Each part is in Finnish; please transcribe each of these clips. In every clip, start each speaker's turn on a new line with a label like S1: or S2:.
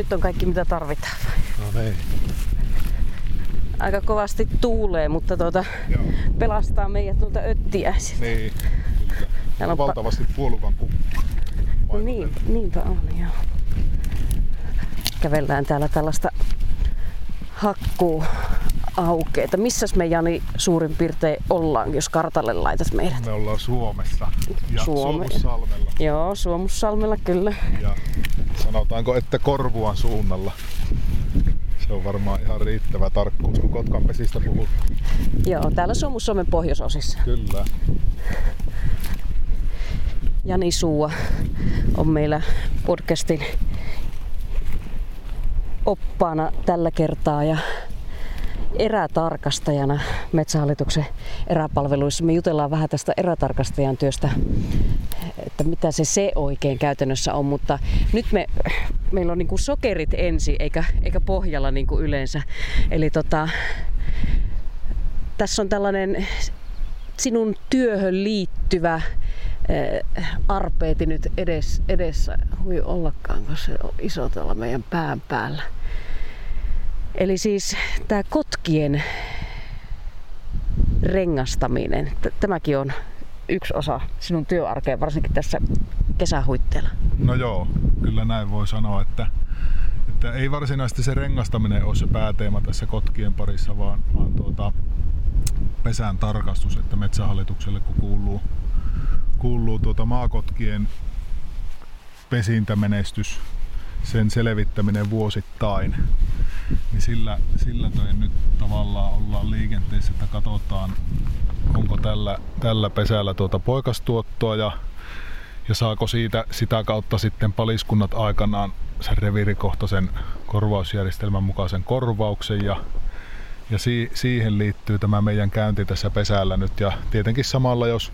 S1: Nyt on kaikki mitä tarvitaan.
S2: No niin.
S1: Aika kovasti tuulee, mutta tuota,
S2: Joo.
S1: pelastaa meidät tuolta öttiäisiltä.
S2: Niin, kyllä.
S1: Täällä on pa-
S2: Valtavasti puolukan kukka.
S1: No niin, niinpä on, joo. Kävellään täällä tällaista hakkuu aukeita. Missäs me Jani suurin piirtein ollaan, jos kartalle laitat meidät?
S2: Me ollaan Suomessa ja
S1: Suome-
S2: Suomussalmella.
S1: Joo, Suomussalmella kyllä.
S2: Ja sanotaanko, että Korvuan suunnalla. Se on varmaan ihan riittävä tarkkuus, kun Kotkan pesistä puhutaan.
S1: Joo, täällä Suomus-Suomen pohjoisosissa.
S2: Kyllä.
S1: Jani Suua on meillä podcastin oppaana tällä kertaa ja erätarkastajana Metsähallituksen eräpalveluissa. Me jutellaan vähän tästä erätarkastajan työstä, että mitä se se oikein käytännössä on, mutta nyt me, meillä on niin kuin sokerit ensin eikä, eikä pohjalla niin kuin yleensä. Eli tota, tässä on tällainen sinun työhön liittyvä eh, arpeeti nyt edes, edessä. Hui ollakaan, kun se on iso tuolla meidän pään päällä. Eli siis tämä kotkien rengastaminen, tämäkin on yksi osa sinun työarkea, varsinkin tässä kesähuitteella.
S2: No joo, kyllä näin voi sanoa, että, että ei varsinaisesti se rengastaminen ole se pääteema tässä kotkien parissa, vaan, vaan tuota, pesän tarkastus, että metsähallitukselle kun kuuluu, kuuluu tuota maakotkien pesintämenestys, sen selvittäminen vuosittain, niin sillä, sillä nyt tavallaan ollaan liikenteessä, että katsotaan, onko tällä, tällä pesällä tuota poikastuottoa ja, ja saako siitä sitä kautta sitten paliskunnat aikanaan sen reviirikohtaisen korvausjärjestelmän mukaisen korvauksen ja, ja si, siihen liittyy tämä meidän käynti tässä pesällä nyt. Ja tietenkin samalla jos,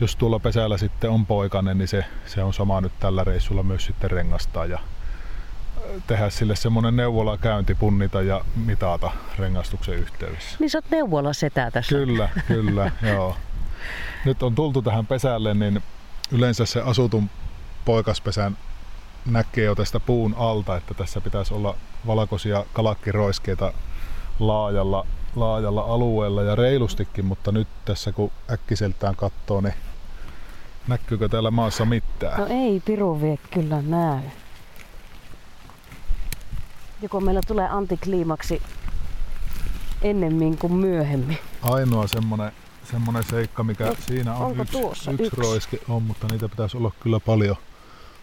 S2: jos tuolla pesällä sitten on poikainen, niin se, se on sama nyt tällä reissulla myös sitten rengastaa ja tehdä sille semmoinen neuvolakäynti, punnita ja mitata rengastuksen yhteydessä.
S1: Niin sä oot neuvola setä tässä.
S2: Kyllä, kyllä, joo. Nyt on tultu tähän pesälle, niin yleensä se asutun poikaspesän näkee jo tästä puun alta, että tässä pitäisi olla valkoisia kalakkiroiskeita laajalla, laajalla alueella ja reilustikin, mutta nyt tässä kun äkkiseltään katsoo, niin näkyykö täällä maassa mitään?
S1: No ei piru vie kyllä näy. Joko meillä tulee antikliimaksi ennemmin kuin myöhemmin.
S2: Ainoa semmonen, semmonen seikka, mikä
S1: No,
S2: siinä on
S1: onko
S2: yksi, yksi,
S1: yksi?
S2: roiske on, mutta niitä pitäisi olla kyllä paljon,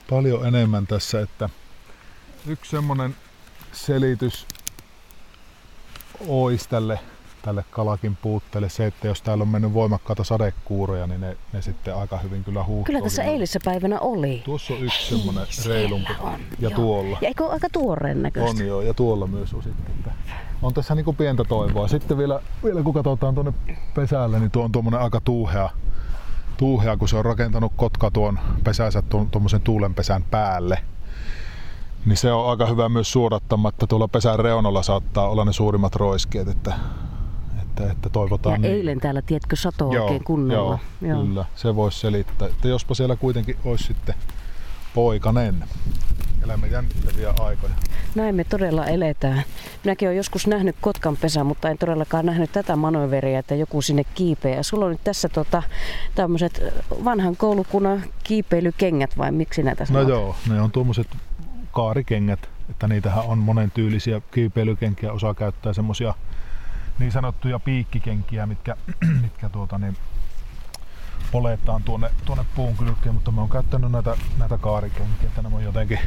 S2: paljon enemmän tässä, että yksi semmonen selitys ois tälle, tälle kalakin puutteelle se, että jos täällä on mennyt voimakkaita sadekuuroja, niin ne, ne sitten aika hyvin kyllä huuhtoo.
S1: Kyllä tässä eilisessä päivänä oli.
S2: Tuossa on yksi semmonen
S1: Siellä
S2: reilumpi.
S1: on,
S2: ja
S1: joo.
S2: tuolla.
S1: Ja eikö ole aika tuoreen näköistä?
S2: On joo, ja tuolla myös on sitten. Että on tässä niinku pientä toivoa. Sitten vielä, vielä kun katsotaan tuonne pesälle, niin tuo on tuommoinen aika tuuhea, tuuhea, kun se on rakentanut kotka tuon pesänsä tuommoisen tuulenpesän päälle. Niin se on aika hyvä myös suodattamatta. Tuolla pesän reunalla saattaa olla ne suurimmat roiskeet, että, että, että
S1: Ja
S2: toivotaan niin.
S1: eilen täällä, tiedätkö, sato oikein kunnolla.
S2: Joo, kyllä. Se voisi selittää, että jospa siellä kuitenkin olisi sitten poikanen. Elämme jännittäviä aikoja.
S1: Näin me todella eletään. Minäkin olen joskus nähnyt kotkan pesä, mutta en todellakaan nähnyt tätä manöveria, että joku sinne kiipeää. Ja Sulla on nyt tässä tota, tämmöiset vanhan koulukunnan kiipeilykengät vai miksi näitä
S2: No
S1: sanotaan?
S2: joo, ne on tuommoiset kaarikengät, että niitähän on monen tyylisiä kiipeilykenkiä. Osa käyttää semmosia niin sanottuja piikkikenkiä, mitkä, mitkä tuota, niin, poletaan tuonne, tuonne puun kylkeen, mutta mä oon käyttänyt näitä, näitä kaarikenkiä, että nämä on jotenkin,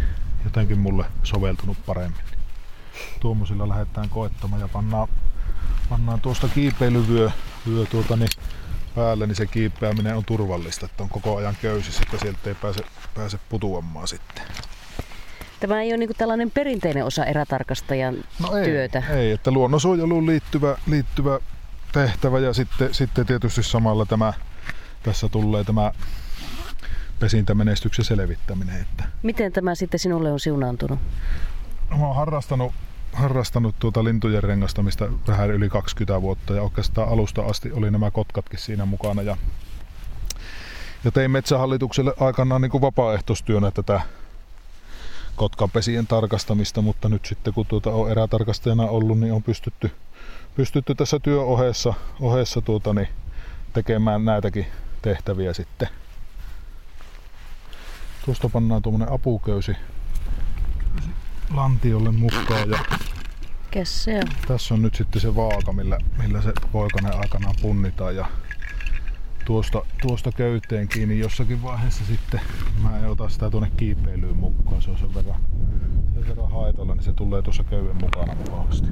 S2: jotenkin mulle soveltunut paremmin. Tuommoisilla lähdetään koettamaan ja pannaan, pannaan tuosta kiipeilyvyö vyö tuota, niin päälle, niin se kiipeäminen on turvallista, että on koko ajan köysissä, että sieltä ei pääse, pääse putuamaan sitten.
S1: Tämä ei ole niin tällainen perinteinen osa erätarkastajan
S2: No ei,
S1: työtä.
S2: ei, että luonnonsuojeluun liittyvä, liittyvä tehtävä ja sitten, sitten tietysti samalla tämä, tässä tulee tämä pesintämenestyksen selvittäminen. Että
S1: Miten tämä sitten sinulle on siunaantunut?
S2: mä oon harrastanut, harrastanut tuota lintujen rengastamista vähän yli 20 vuotta ja oikeastaan alusta asti oli nämä kotkatkin siinä mukana ja, ja tein Metsähallitukselle aikanaan niin kuin vapaaehtoistyönä tätä kotkapesien tarkastamista, mutta nyt sitten kun tuota on erätarkastajana ollut, niin on pystytty, pystytty tässä työohessa ohessa tuota, niin tekemään näitäkin tehtäviä sitten. Tuosta pannaan tuommoinen apuköysi lantiolle mukaan ja
S1: Kes se on?
S2: tässä on nyt sitten se vaaka, millä, millä se poikanen aikanaan punnitaan ja tuosta, tuosta köyteen kiinni jossakin vaiheessa sitten. Mä en ota sitä tuonne kiipeilyyn mukaan, se on sen verran, sen verran haitalla, niin se tulee tuossa köyden mukana mukavasti.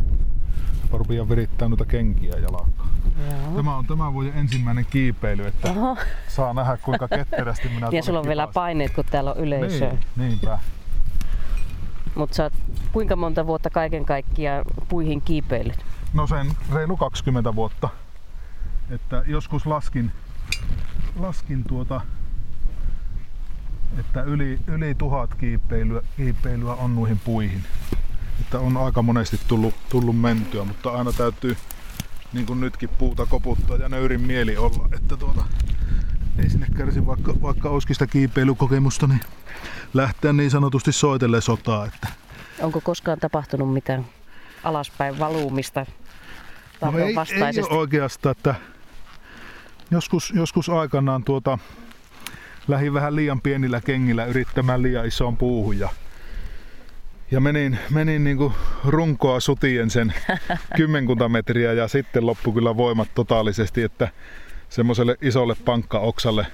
S2: Mä rupean virittää noita kenkiä jalakkaan.
S1: Joo.
S2: Tämä on tämän vuoden ensimmäinen kiipeily, että
S1: Oho.
S2: saa nähdä kuinka ketterästi minä
S1: Ja
S2: tuonne
S1: sulla on vielä paineet, kun täällä on yleisöä.
S2: Niin, niinpä.
S1: Mutta sä oot kuinka monta vuotta kaiken kaikkiaan puihin kiipeilyt?
S2: No sen reilu 20 vuotta. Että joskus laskin, laskin tuota, että yli, yli tuhat kiipeilyä, kiipeilyä on noihin puihin. Että on aika monesti tullut, tullut mentyä, mutta aina täytyy niin kuin nytkin puuta koputtaa ja nöyrin mieli olla, että tuota, ei sinne kärsi vaikka, vaikka olisikin sitä kiipeilykokemusta, niin lähteä niin sanotusti soitelle sotaa. Että
S1: Onko koskaan tapahtunut mitään alaspäin valumista
S2: No ei, ei oikeastaan, että joskus, joskus aikanaan tuota, lähdin vähän liian pienillä kengillä yrittämään liian isoon puuhun ja, ja menin, menin niin kuin runkoa sutien sen kymmenkunta metriä ja sitten loppu kyllä voimat totaalisesti, että semmoiselle isolle pankkaoksalle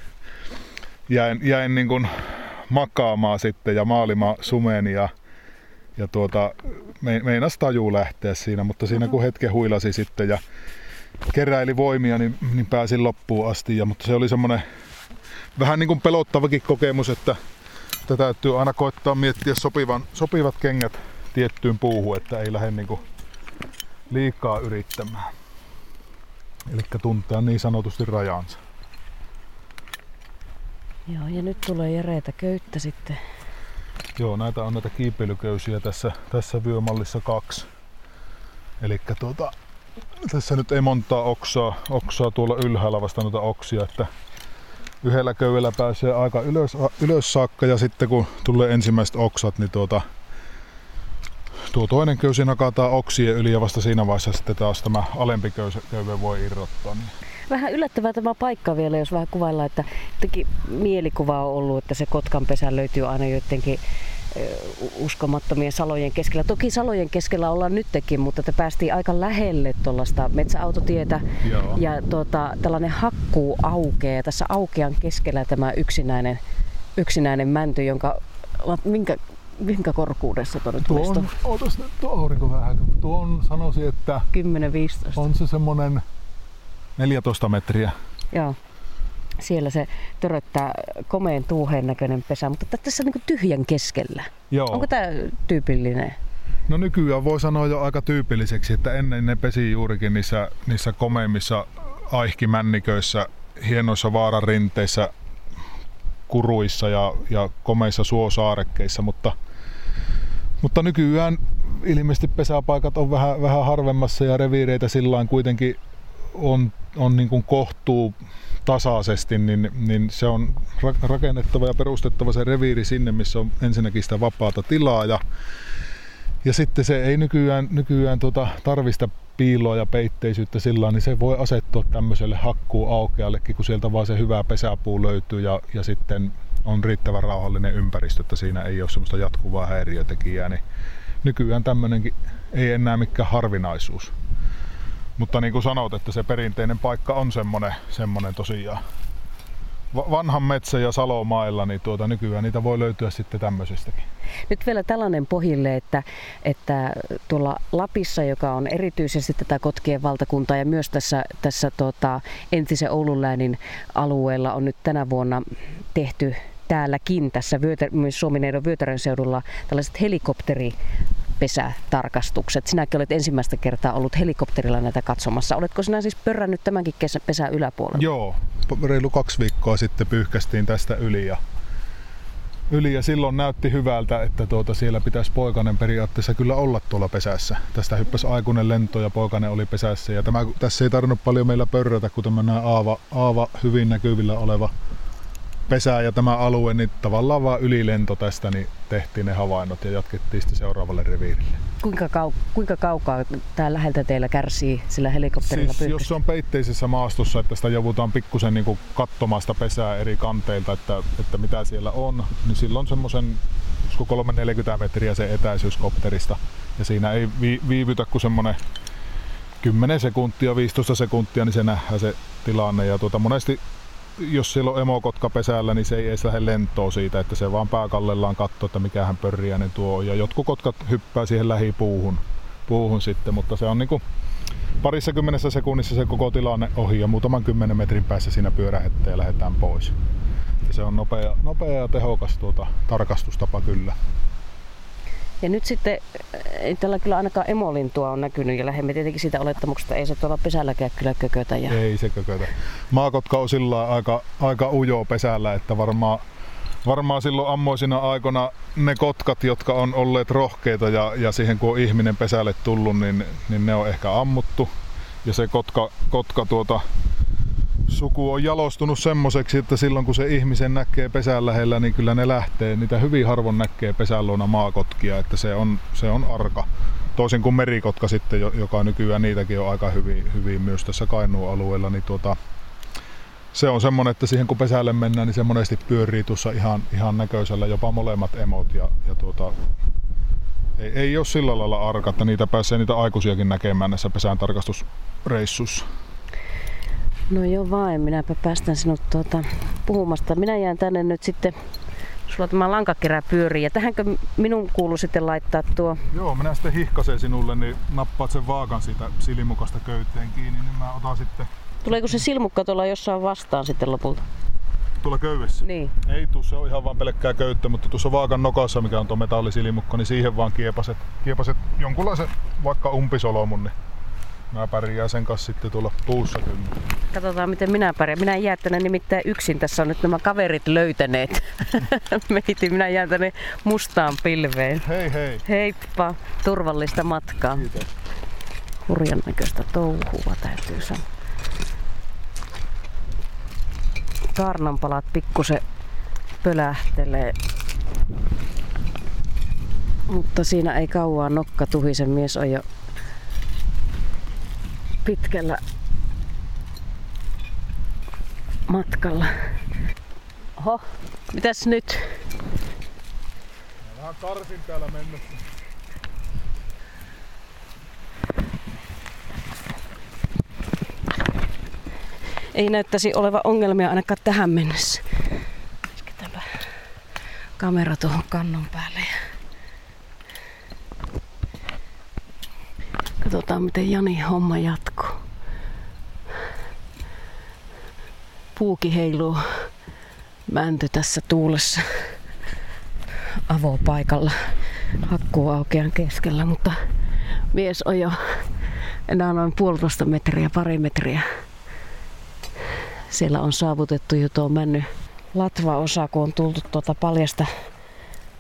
S2: jäin, jäin niin kuin makaamaan sitten ja maalima sumeeni ja, ja tuota, me, meinas taju lähteä siinä, mutta siinä kun hetken huilasi sitten ja keräili voimia, niin, niin pääsin loppuun asti. Ja, mutta se oli semmoinen vähän niin kuin pelottavakin kokemus, että, että täytyy aina koittaa miettiä sopivan, sopivat kengät tiettyyn puuhun, että ei lähde niin kuin liikaa yrittämään. Eli tuntea niin sanotusti rajansa.
S1: Joo, ja nyt tulee järeitä köyttä sitten.
S2: Joo, näitä on näitä kiipeilyköysiä tässä, tässä vyömallissa kaksi. Eli tuota, tässä nyt ei montaa oksaa, oksaa tuolla ylhäällä vasta noita oksia, että yhdellä köydellä pääsee aika ylös, ylös saakka ja sitten kun tulee ensimmäiset oksat, niin tuota, tuo toinen köysi nakataan oksien yli ja vasta siinä vaiheessa sitten taas tämä alempi köyve voi irrottaa. Niin
S1: Vähän yllättävää tämä paikka vielä, jos vähän kuvaillaan, että jotenkin mielikuva on ollut, että se Kotkan pesä löytyy aina joidenkin ö, uskomattomien salojen keskellä. Toki salojen keskellä ollaan nytkin, mutta te päästiin aika lähelle tuollaista metsäautotietä
S2: Joo.
S1: ja tuota, tällainen hakkuu aukeaa. Tässä aukean keskellä tämä yksinäinen, yksinäinen mänty, jonka minkä, minkä korkuudessa tuo nyt
S2: Tuo on, ootas tuo aurinko vähän. Tuo on, sanoisin, että
S1: 10-15.
S2: on se semmonen 14 metriä.
S1: Joo. Siellä se töröttää komeen tuuheen näköinen pesä, mutta tä- tässä on niin tyhjän keskellä.
S2: Joo.
S1: Onko tämä tyypillinen?
S2: No nykyään voi sanoa jo aika tyypilliseksi, että ennen ne pesi juurikin niissä, niissä komeimmissa aihkimänniköissä, hienoissa vaararinteissä, kuruissa ja, ja komeissa suosaarekkeissa, mutta, mutta nykyään ilmeisesti pesäpaikat on vähän, vähän harvemmassa ja reviireitä sillä kuitenkin on, on niin kuin kohtuu tasaisesti, niin, niin se on ra- rakennettava ja perustettava se reviiri sinne, missä on ensinnäkin sitä vapaata tilaa ja ja sitten se ei nykyään, nykyään tuota, tarvista piiloa ja peitteisyyttä sillä niin se voi asettua tämmöiselle hakkuu aukeallekin, kun sieltä vaan se hyvä pesäpuu löytyy ja, ja sitten on riittävän rauhallinen ympäristö, että siinä ei ole semmoista jatkuvaa häiriötekijää, niin nykyään tämmöinenkin ei enää mikään harvinaisuus. Mutta niin kuin sanot, että se perinteinen paikka on semmoinen, semmoinen tosiaan va- vanhan metsä- ja salomailla, niin tuota, nykyään niitä voi löytyä sitten tämmöisestäkin.
S1: Nyt vielä tällainen pohjille, että, että tuolla Lapissa, joka on erityisesti tätä Kotkien valtakuntaa ja myös tässä, tässä tota, entisen Oulun läänin alueella on nyt tänä vuonna tehty täälläkin tässä Vyötä, myös Suomineidon Vyötärön seudulla tällaiset helikopteripesätarkastukset. Sinäkin olet ensimmäistä kertaa ollut helikopterilla näitä katsomassa. Oletko sinä siis pörrännyt tämänkin kesä, pesän yläpuolella?
S2: Joo, reilu kaksi viikkoa sitten pyyhkästiin tästä yli ja, yli ja silloin näytti hyvältä, että tuota siellä pitäisi poikanen periaatteessa kyllä olla tuolla pesässä. Tästä hyppäsi aikuinen lento ja poikanen oli pesässä ja tämä, tässä ei tarvinnut paljon meillä pörrätä, kun tämmöinen aava, aava hyvin näkyvillä oleva, pesää ja tämä alue, niin tavallaan vaan ylilento tästä niin tehtiin ne havainnot ja jatkettiin sitten seuraavalle reviirille.
S1: Kuinka, kau- kuinka kaukaa tämä läheltä teillä kärsii sillä helikopterilla
S2: siis, jos se on peitteisessä maastossa, että sitä joudutaan pikkusen niin katsomaan sitä pesää eri kanteilta, että, että mitä siellä on, niin silloin semmoisen 340 metriä se etäisyys kopterista. Ja siinä ei vi- viivytä kuin semmoinen 10 sekuntia, 15 sekuntia, niin se nähdään se tilanne. Ja tuota, monesti jos siellä on emokotka pesällä, niin se ei edes lähde lentoon siitä, että se vaan pääkallellaan katsoo, että mikä hän pörriäinen tuo. Ja jotkut kotkat hyppää siihen lähipuuhun puuhun sitten, mutta se on niinku parissa kymmenessä sekunnissa se koko tilanne ohi ja muutaman kymmenen metrin päässä siinä pyörähettä ja lähdetään pois. Ja se on nopea, nopea ja tehokas tuota, tarkastustapa kyllä.
S1: Ja nyt sitten ei tällä kyllä ainakaan emolintua on näkynyt ja lähdemme tietenkin siitä olettamuksesta, ei se tuolla pesälläkään kyllä kökötä. Ja...
S2: Ei se kökötä. Maakotka on sillä aika, aika ujo pesällä, että varmaan varmaan silloin ammoisina aikoina ne kotkat, jotka on olleet rohkeita ja, ja siihen kun on ihminen pesälle tullut, niin, niin ne on ehkä ammuttu. Ja se kotka, kotka tuota, suku on jalostunut semmoiseksi, että silloin kun se ihmisen näkee pesän lähellä, niin kyllä ne lähtee. Niitä hyvin harvoin näkee pesän luona maakotkia, että se on, se on arka. Toisin kuin merikotka sitten, joka nykyään niitäkin on aika hyvin, hyvin myös tässä Kainuun alueella, niin tuota, se on semmoinen, että siihen kun pesälle mennään, niin se monesti pyörii tuossa ihan, ihan näköisellä, jopa molemmat emot. Ja, ja tuota, ei, ei ole sillä lailla arka, että niitä pääsee niitä aikuisiakin näkemään näissä pesään tarkastusreissuissa.
S1: No joo vain, minäpä päästän sinut tuota puhumasta. Minä jään tänne nyt sitten, sulla tämä lankakerä pyörii. Ja tähänkö minun kuuluu sitten laittaa tuo?
S2: Joo, minä sitten hihkasen sinulle, niin nappaat sen vaakan siitä silimukasta köyteen kiinni, niin mä otan sitten...
S1: Tuleeko se silmukka tuolla jossain vastaan sitten lopulta?
S2: Tuolla köydessä?
S1: Niin.
S2: Ei tuu, se on ihan vaan pelkkää köyttä, mutta tuossa vaakan nokassa, mikä on tuo metallisilimukka, niin siihen vaan kiepaset, kiepaset jonkunlaisen vaikka umpisolomun, niin Mä pärjään sen kanssa sitten tuolla puussa kyllä.
S1: Katsotaan miten minä pärjään. Minä en jää tänne nimittäin yksin. Tässä on nyt nämä kaverit löytäneet. Meiti, minä jään tänne mustaan pilveen.
S2: Hei hei.
S1: Heippa. Turvallista matkaa.
S2: Kiitos.
S1: Hurjan näköistä touhua täytyy sanoa. Kaarnanpalat pikkusen pölähtelee. Mutta siinä ei kauaa nokka tuhisen mies on jo pitkällä matkalla. Oho, mitäs nyt?
S2: Mä vähän karsin täällä mennessä.
S1: Ei näyttäisi oleva ongelmia ainakaan tähän mennessä. Isketäänpä kamera tuohon kannon päälle. Katsotaan miten Jani homma jatkuu. Puuki heiluu mänty tässä tuulessa avopaikalla hakkuaukean keskellä, mutta mies on jo enää noin puolitoista metriä, pari metriä. Siellä on saavutettu jo tuo männy latvaosa, kun on tultu tuota paljasta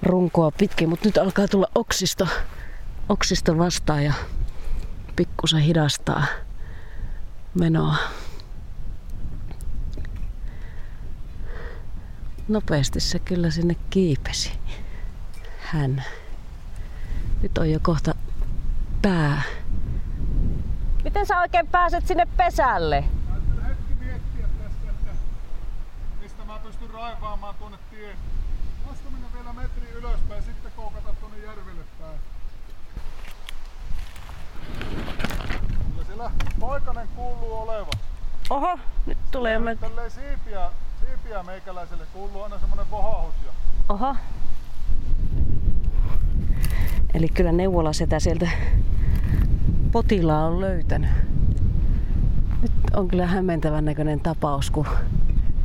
S1: runkoa pitkin, mutta nyt alkaa tulla oksisto, oksisto vastaan ja pikkusen hidastaa menoa. Nopeasti se kyllä sinne kiipesi. Hän. Nyt on jo kohta pää. Miten sä oikein pääset sinne pesälle?
S2: hetki miettiä tästä, että mistä mä pystyn raivaamaan tuonne tien. Lastaminen vielä metri ylöspäin, sitten koukata tuonne järvelle päin. Kyllä siellä paikanen kuuluu olevan.
S1: Oho, nyt tulee me...
S2: Tälleen siipiä, siipiä meikäläiselle kuuluu aina semmonen vohahus. Ja
S1: Oho. Eli kyllä neuvola sitä sieltä potilaa on löytänyt. Nyt on kyllä hämmentävän näköinen tapaus, kun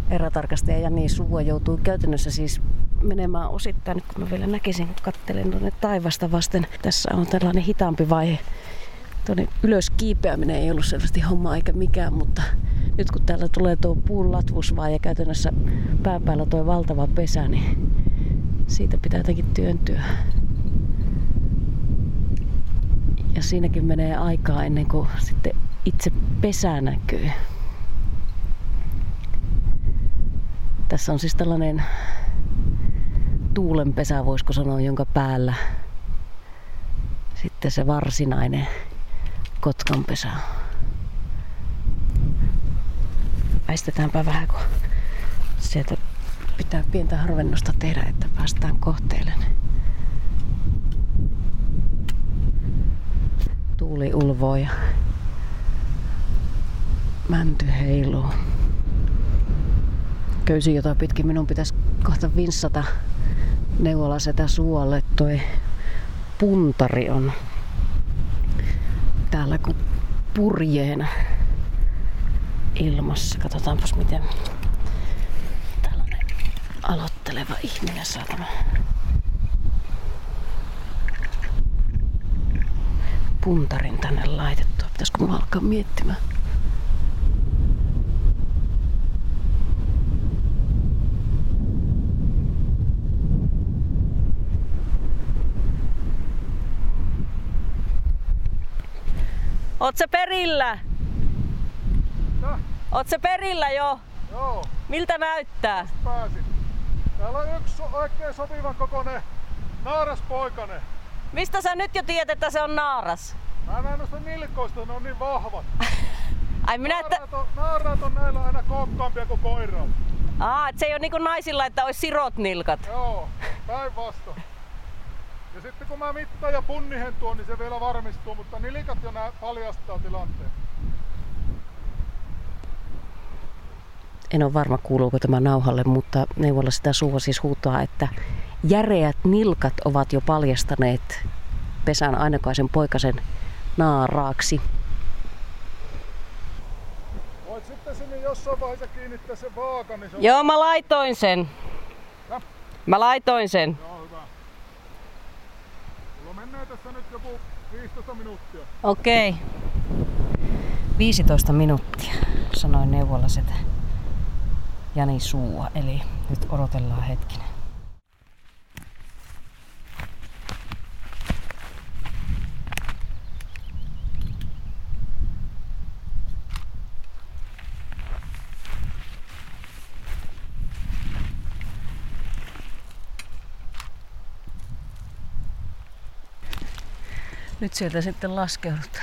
S1: erätarkastaja Jani Suvua joutuu käytännössä siis menemään osittain, nyt kun mä vielä näkisin, kun katselen tuonne taivasta vasten. Tässä on tällainen hitaampi vaihe. Tuonne ylös kiipeäminen ei ollut selvästi homma eikä mikään, mutta nyt kun täällä tulee tuo puun latvus vaan ja käytännössä pään päällä tuo valtava pesä, niin siitä pitää jotenkin työntyä. Ja siinäkin menee aikaa ennen kuin sitten itse pesä näkyy. Tässä on siis tällainen tuulenpesä, voisiko sanoa, jonka päällä sitten se varsinainen kotkanpesä Väistetäänpä vähän, kun sieltä pitää pientä harvennusta tehdä, että päästään kohteelle. Tuuli ulvoo ja mänty heiluu. Köysi, jota pitkin minun pitäisi kohta vinssata neuvola sitä suolle. Toi puntari on täällä kuin purjeena ilmassa. Katsotaanpas miten tällainen aloitteleva ihminen saa tämän puntarin tänne laitettua. Pitäisikö mulla alkaa miettimään? Oot se perillä?
S2: No,
S1: Oot se perillä jo?
S2: joo,
S1: Miltä näyttää?
S2: pääsin. Täällä on yksi oikein sopivan kokoinen naaraspoikainen.
S1: Mistä sä nyt jo tiedät, että se on naaras?
S2: Mä näen noista nilkoista, ne on niin vahvat.
S1: Ai minä, että...
S2: Naaraat on, naaraat on näillä aina kokkaampia kuin koiraa.
S1: Aa, et se ei ole niinku naisilla, että olisi sirot nilkat.
S2: Joo, päinvastoin. Ja sitten kun mä mittaan ja punnihen tuon, niin se vielä varmistuu, mutta nilikat jo nää paljastaa tilanteen.
S1: En ole varma kuuluuko tämä nauhalle, mutta neuvolla sitä suua siis huutaa, että järeät nilkat ovat jo paljastaneet pesän ainokaisen poikasen naaraaksi.
S2: Voit sitten sinne jossain vaiheessa kiinnittää sen vaakan, niin se on...
S1: Joo, mä laitoin sen.
S2: Ja?
S1: Mä laitoin sen.
S2: Joo, tässä nyt joku 15 minuuttia.
S1: Okei. 15 minuuttia, sanoi neuvolaset Jani Suua. Eli nyt odotellaan hetkinen. Nyt sieltä sitten laskeudut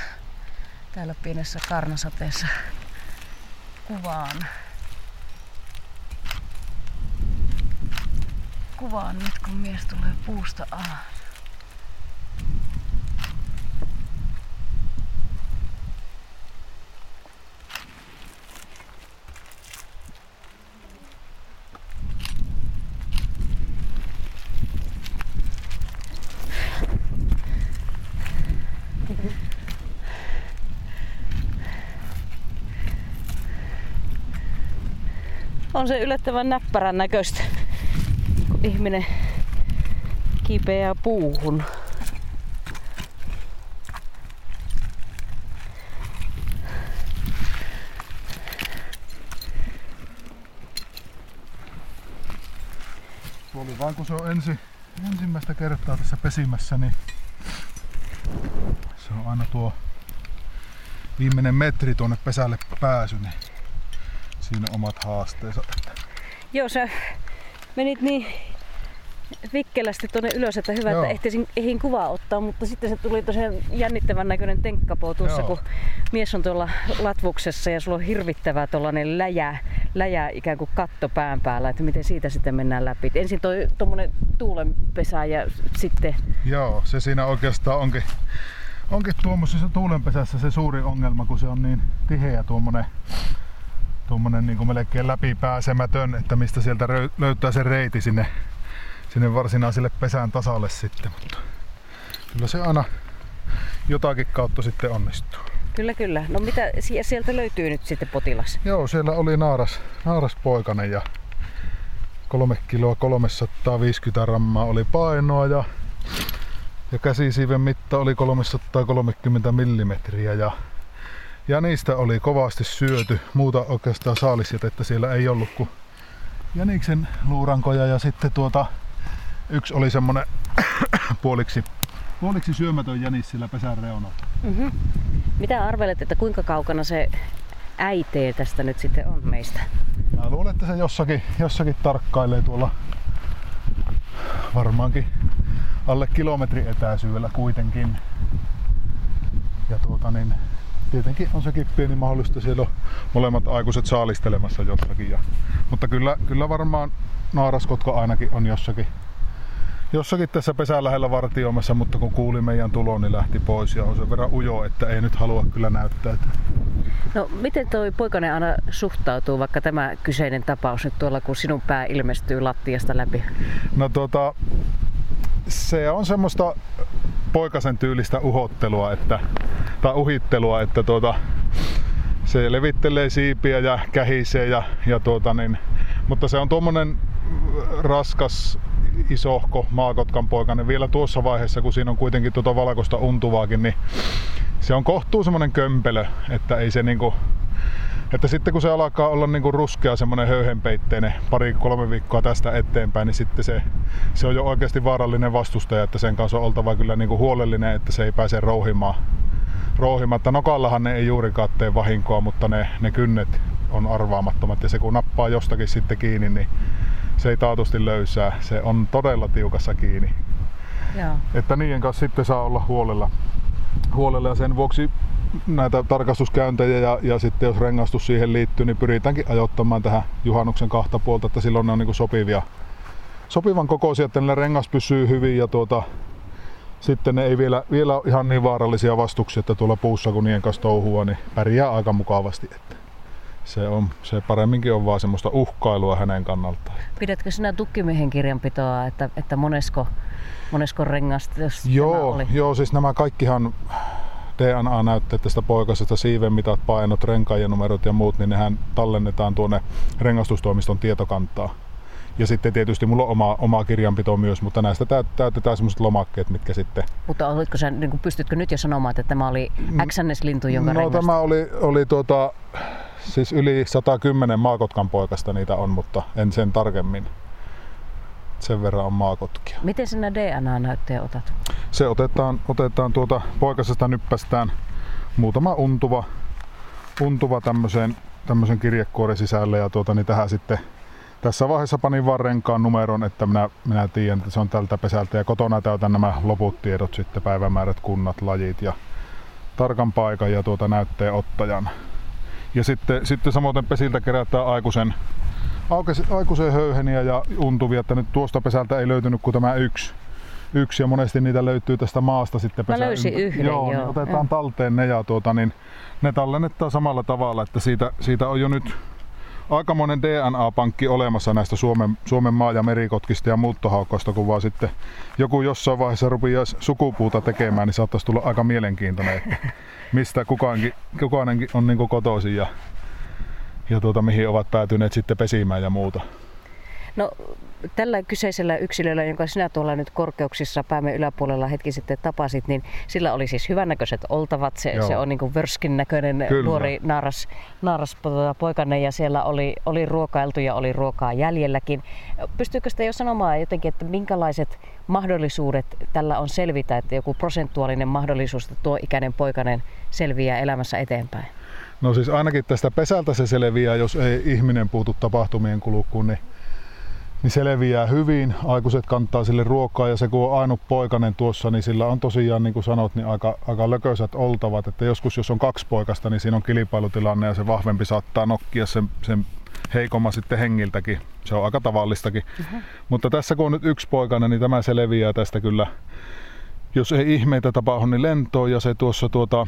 S1: täällä pienessä karnasateessa kuvaan. Kuvaan nyt kun mies tulee puusta alas. On se yllättävän näppärän näköistä, kun ihminen kipeää puuhun.
S2: Oli vaan kun se on ensi, ensimmäistä kertaa tässä pesimässä, niin se on aina tuo viimeinen metri tuonne pesälle pääsy, niin siinä omat haasteensa.
S1: Joo, sä menit niin vikkelästi tuonne ylös, että hyvä,
S2: Joo.
S1: että ehtisin, ehdin kuvaa ottaa, mutta sitten se tuli tosiaan jännittävän näköinen tenkkapo tuossa,
S2: Joo.
S1: kun mies on tuolla latvuksessa ja sulla on hirvittävä tuollainen läjä, läjä ikään kuin katto pään päällä, että miten siitä sitten mennään läpi. Ensin toi tuommoinen tuulenpesä ja sitten,
S2: Joo, se siinä oikeastaan onkin, onkin tuommoisessa tuulenpesässä se suuri ongelma, kun se on niin tiheä tuommoinen tuommoinen niin melkein läpipääsemätön, että mistä sieltä löytää se reiti sinne, sinne varsinaiselle pesän tasalle sitten. Mutta kyllä se aina jotakin kautta sitten onnistuu.
S1: kyllä kyllä. No mitä sie- sieltä löytyy nyt sitten potilas?
S2: Joo, siellä oli naaras, naaras poikanen ja 3 kiloa 350 grammaa oli painoa ja, ja käsisiiven mitta oli 330 millimetriä ja, ja niistä oli kovasti syöty. Muuta oikeastaan saalisjätettä siellä ei ollut kuin jäniksen luurankoja ja sitten tuota yksi oli semmonen puoliksi, puoliksi syömätön jänis sillä pesän reunalla.
S1: Mm-hmm. Mitä arvelet, että kuinka kaukana se äitee tästä nyt sitten on meistä?
S2: Mä luulen, että se jossakin, jossakin tarkkailee tuolla varmaankin alle kilometrin etäisyydellä kuitenkin. Ja tuota niin, tietenkin on sekin pieni mahdollista, siellä on molemmat aikuiset saalistelemassa jossakin. Ja, mutta kyllä, kyllä varmaan naaraskotka ainakin on jossakin, jossakin tässä pesän lähellä vartioimassa, mutta kun kuuli meidän tulon, niin lähti pois ja on sen verran ujo, että ei nyt halua kyllä näyttää.
S1: No miten toi poikainen aina suhtautuu, vaikka tämä kyseinen tapaus nyt tuolla, kun sinun pää ilmestyy lattiasta läpi?
S2: No tota, se on semmoista poikasen tyylistä uhottelua, että, tai uhittelua, että tuota, se levittelee siipiä ja kähisee ja, ja tuota niin, mutta se on tuommoinen raskas isohko maakotkan poikainen vielä tuossa vaiheessa, kun siinä on kuitenkin tuota valkoista untuvaakin, niin se on kohtuu semmoinen kömpelö, että ei se niinku, että sitten kun se alkaa olla niinku ruskea semmoinen höyhenpeitteinen pari-kolme viikkoa tästä eteenpäin, niin sitten se, se on jo oikeasti vaarallinen vastustaja, että sen kanssa on oltava kyllä niinku huolellinen, että se ei pääse rouhimaan. rouhimatta. Nokallahan ne ei juurikaan tee vahinkoa, mutta ne, ne kynnet on arvaamattomat ja se kun nappaa jostakin sitten kiinni, niin se ei taatusti löysää. Se on todella tiukassa kiinni. Joo. Että niiden kanssa sitten saa olla huolella, huolella ja sen vuoksi näitä tarkastuskäyntejä ja, ja sitten jos rengastus siihen liittyy, niin pyritäänkin ajoittamaan tähän juhannuksen kahta puolta, että silloin ne on niin sopivia, sopivan kokoisia, että ne rengas pysyy hyvin ja tuota, sitten ne ei vielä, vielä ole ihan niin vaarallisia vastuksia, että tuolla puussa kun niiden kanssa touhua, niin pärjää aika mukavasti. Että se, on, se paremminkin on vaan semmoista uhkailua hänen kannaltaan.
S1: Pidätkö sinä tukkimiehen kirjanpitoa, että, että monesko, monesko rengasta jos
S2: joo, oli? Joo, siis nämä kaikkihan DNA-näytteet tästä poikasesta, siivenmitat, painot, renkaiden numerot ja muut, niin nehän tallennetaan tuonne rengastustoimiston tietokantaa. Ja sitten tietysti mulla on oma, oma kirjanpito myös, mutta näistä täytetään sellaiset lomakkeet, mitkä sitten...
S1: Mutta olitko sä, niin pystytkö nyt jo sanomaan, että tämä oli XNS-lintu, jonka
S2: No
S1: rengasta...
S2: tämä oli, oli tuota, siis yli 110 maakotkan poikasta niitä on, mutta en sen tarkemmin. Sen verran on maakotkia.
S1: Miten sinä DNA-näytteen otat?
S2: Se otetaan, otetaan tuota poikasesta nyppästään muutama untuva, untuva tämmöisen, tämmöisen kirjekuoren sisälle ja tuota, niin tähän sitten tässä vaiheessa panin vaan renkaan numeron, että minä, minä tiedän, että se on tältä pesältä ja kotona täytän nämä loput tiedot sitten, päivämäärät, kunnat, lajit ja tarkan paikan ja tuota näytteen ottajan. Ja sitten, sitten samoin pesiltä kerätään aikuisen, aikuisen höyheniä ja untuvia, että nyt tuosta pesältä ei löytynyt kuin tämä yksi. Yksi ja monesti niitä löytyy tästä maasta sitten
S1: pesä. Mä löysin yhden,
S2: joo. Niin joo. Niin otetaan joo. talteen ne ja tuota, niin ne tallennetaan samalla tavalla, että siitä, siitä on jo nyt aikamoinen DNA-pankki olemassa näistä Suomen, Suomen maa- ja merikotkista ja muuttohaukoista, kun vaan sitten joku jossain vaiheessa rupeaa sukupuuta tekemään, niin saattaisi tulla aika mielenkiintoinen, että mistä kukaankin, kukaanenkin on niin kotoisin ja, ja tuota, mihin ovat päätyneet sitten pesimään ja muuta.
S1: No tällä kyseisellä yksilöllä, jonka sinä tuolla nyt korkeuksissa päämme yläpuolella hetki sitten tapasit, niin sillä oli siis hyvännäköiset oltavat. Se, se on niin kuin vörskin näköinen Kyllä. nuori naaras, naaras tuota, poikanne ja siellä oli, oli ruokailtu ja oli ruokaa jäljelläkin. Pystyykö sitä jo sanomaan jotenkin, että minkälaiset mahdollisuudet tällä on selvitä, että joku prosentuaalinen mahdollisuus, että tuo ikäinen poikainen selviää elämässä eteenpäin?
S2: No siis ainakin tästä pesältä se selviää, jos ei ihminen puutu tapahtumien kulkuun, niin niin se leviää hyvin. Aikuiset kantaa sille ruokaa ja se kun on ainut poikainen tuossa, niin sillä on tosiaan, niin kuin sanot, niin aika, aika lököisät oltavat. Että joskus jos on kaksi poikasta, niin siinä on kilpailutilanne ja se vahvempi saattaa nokkia sen, sen heikomman sitten hengiltäkin. Se on aika tavallistakin. Uh-huh. Mutta tässä kun on nyt yksi poikainen, niin tämä se leviää tästä kyllä. Jos ei ihmeitä tapahdu, niin lentoon ja se tuossa tuota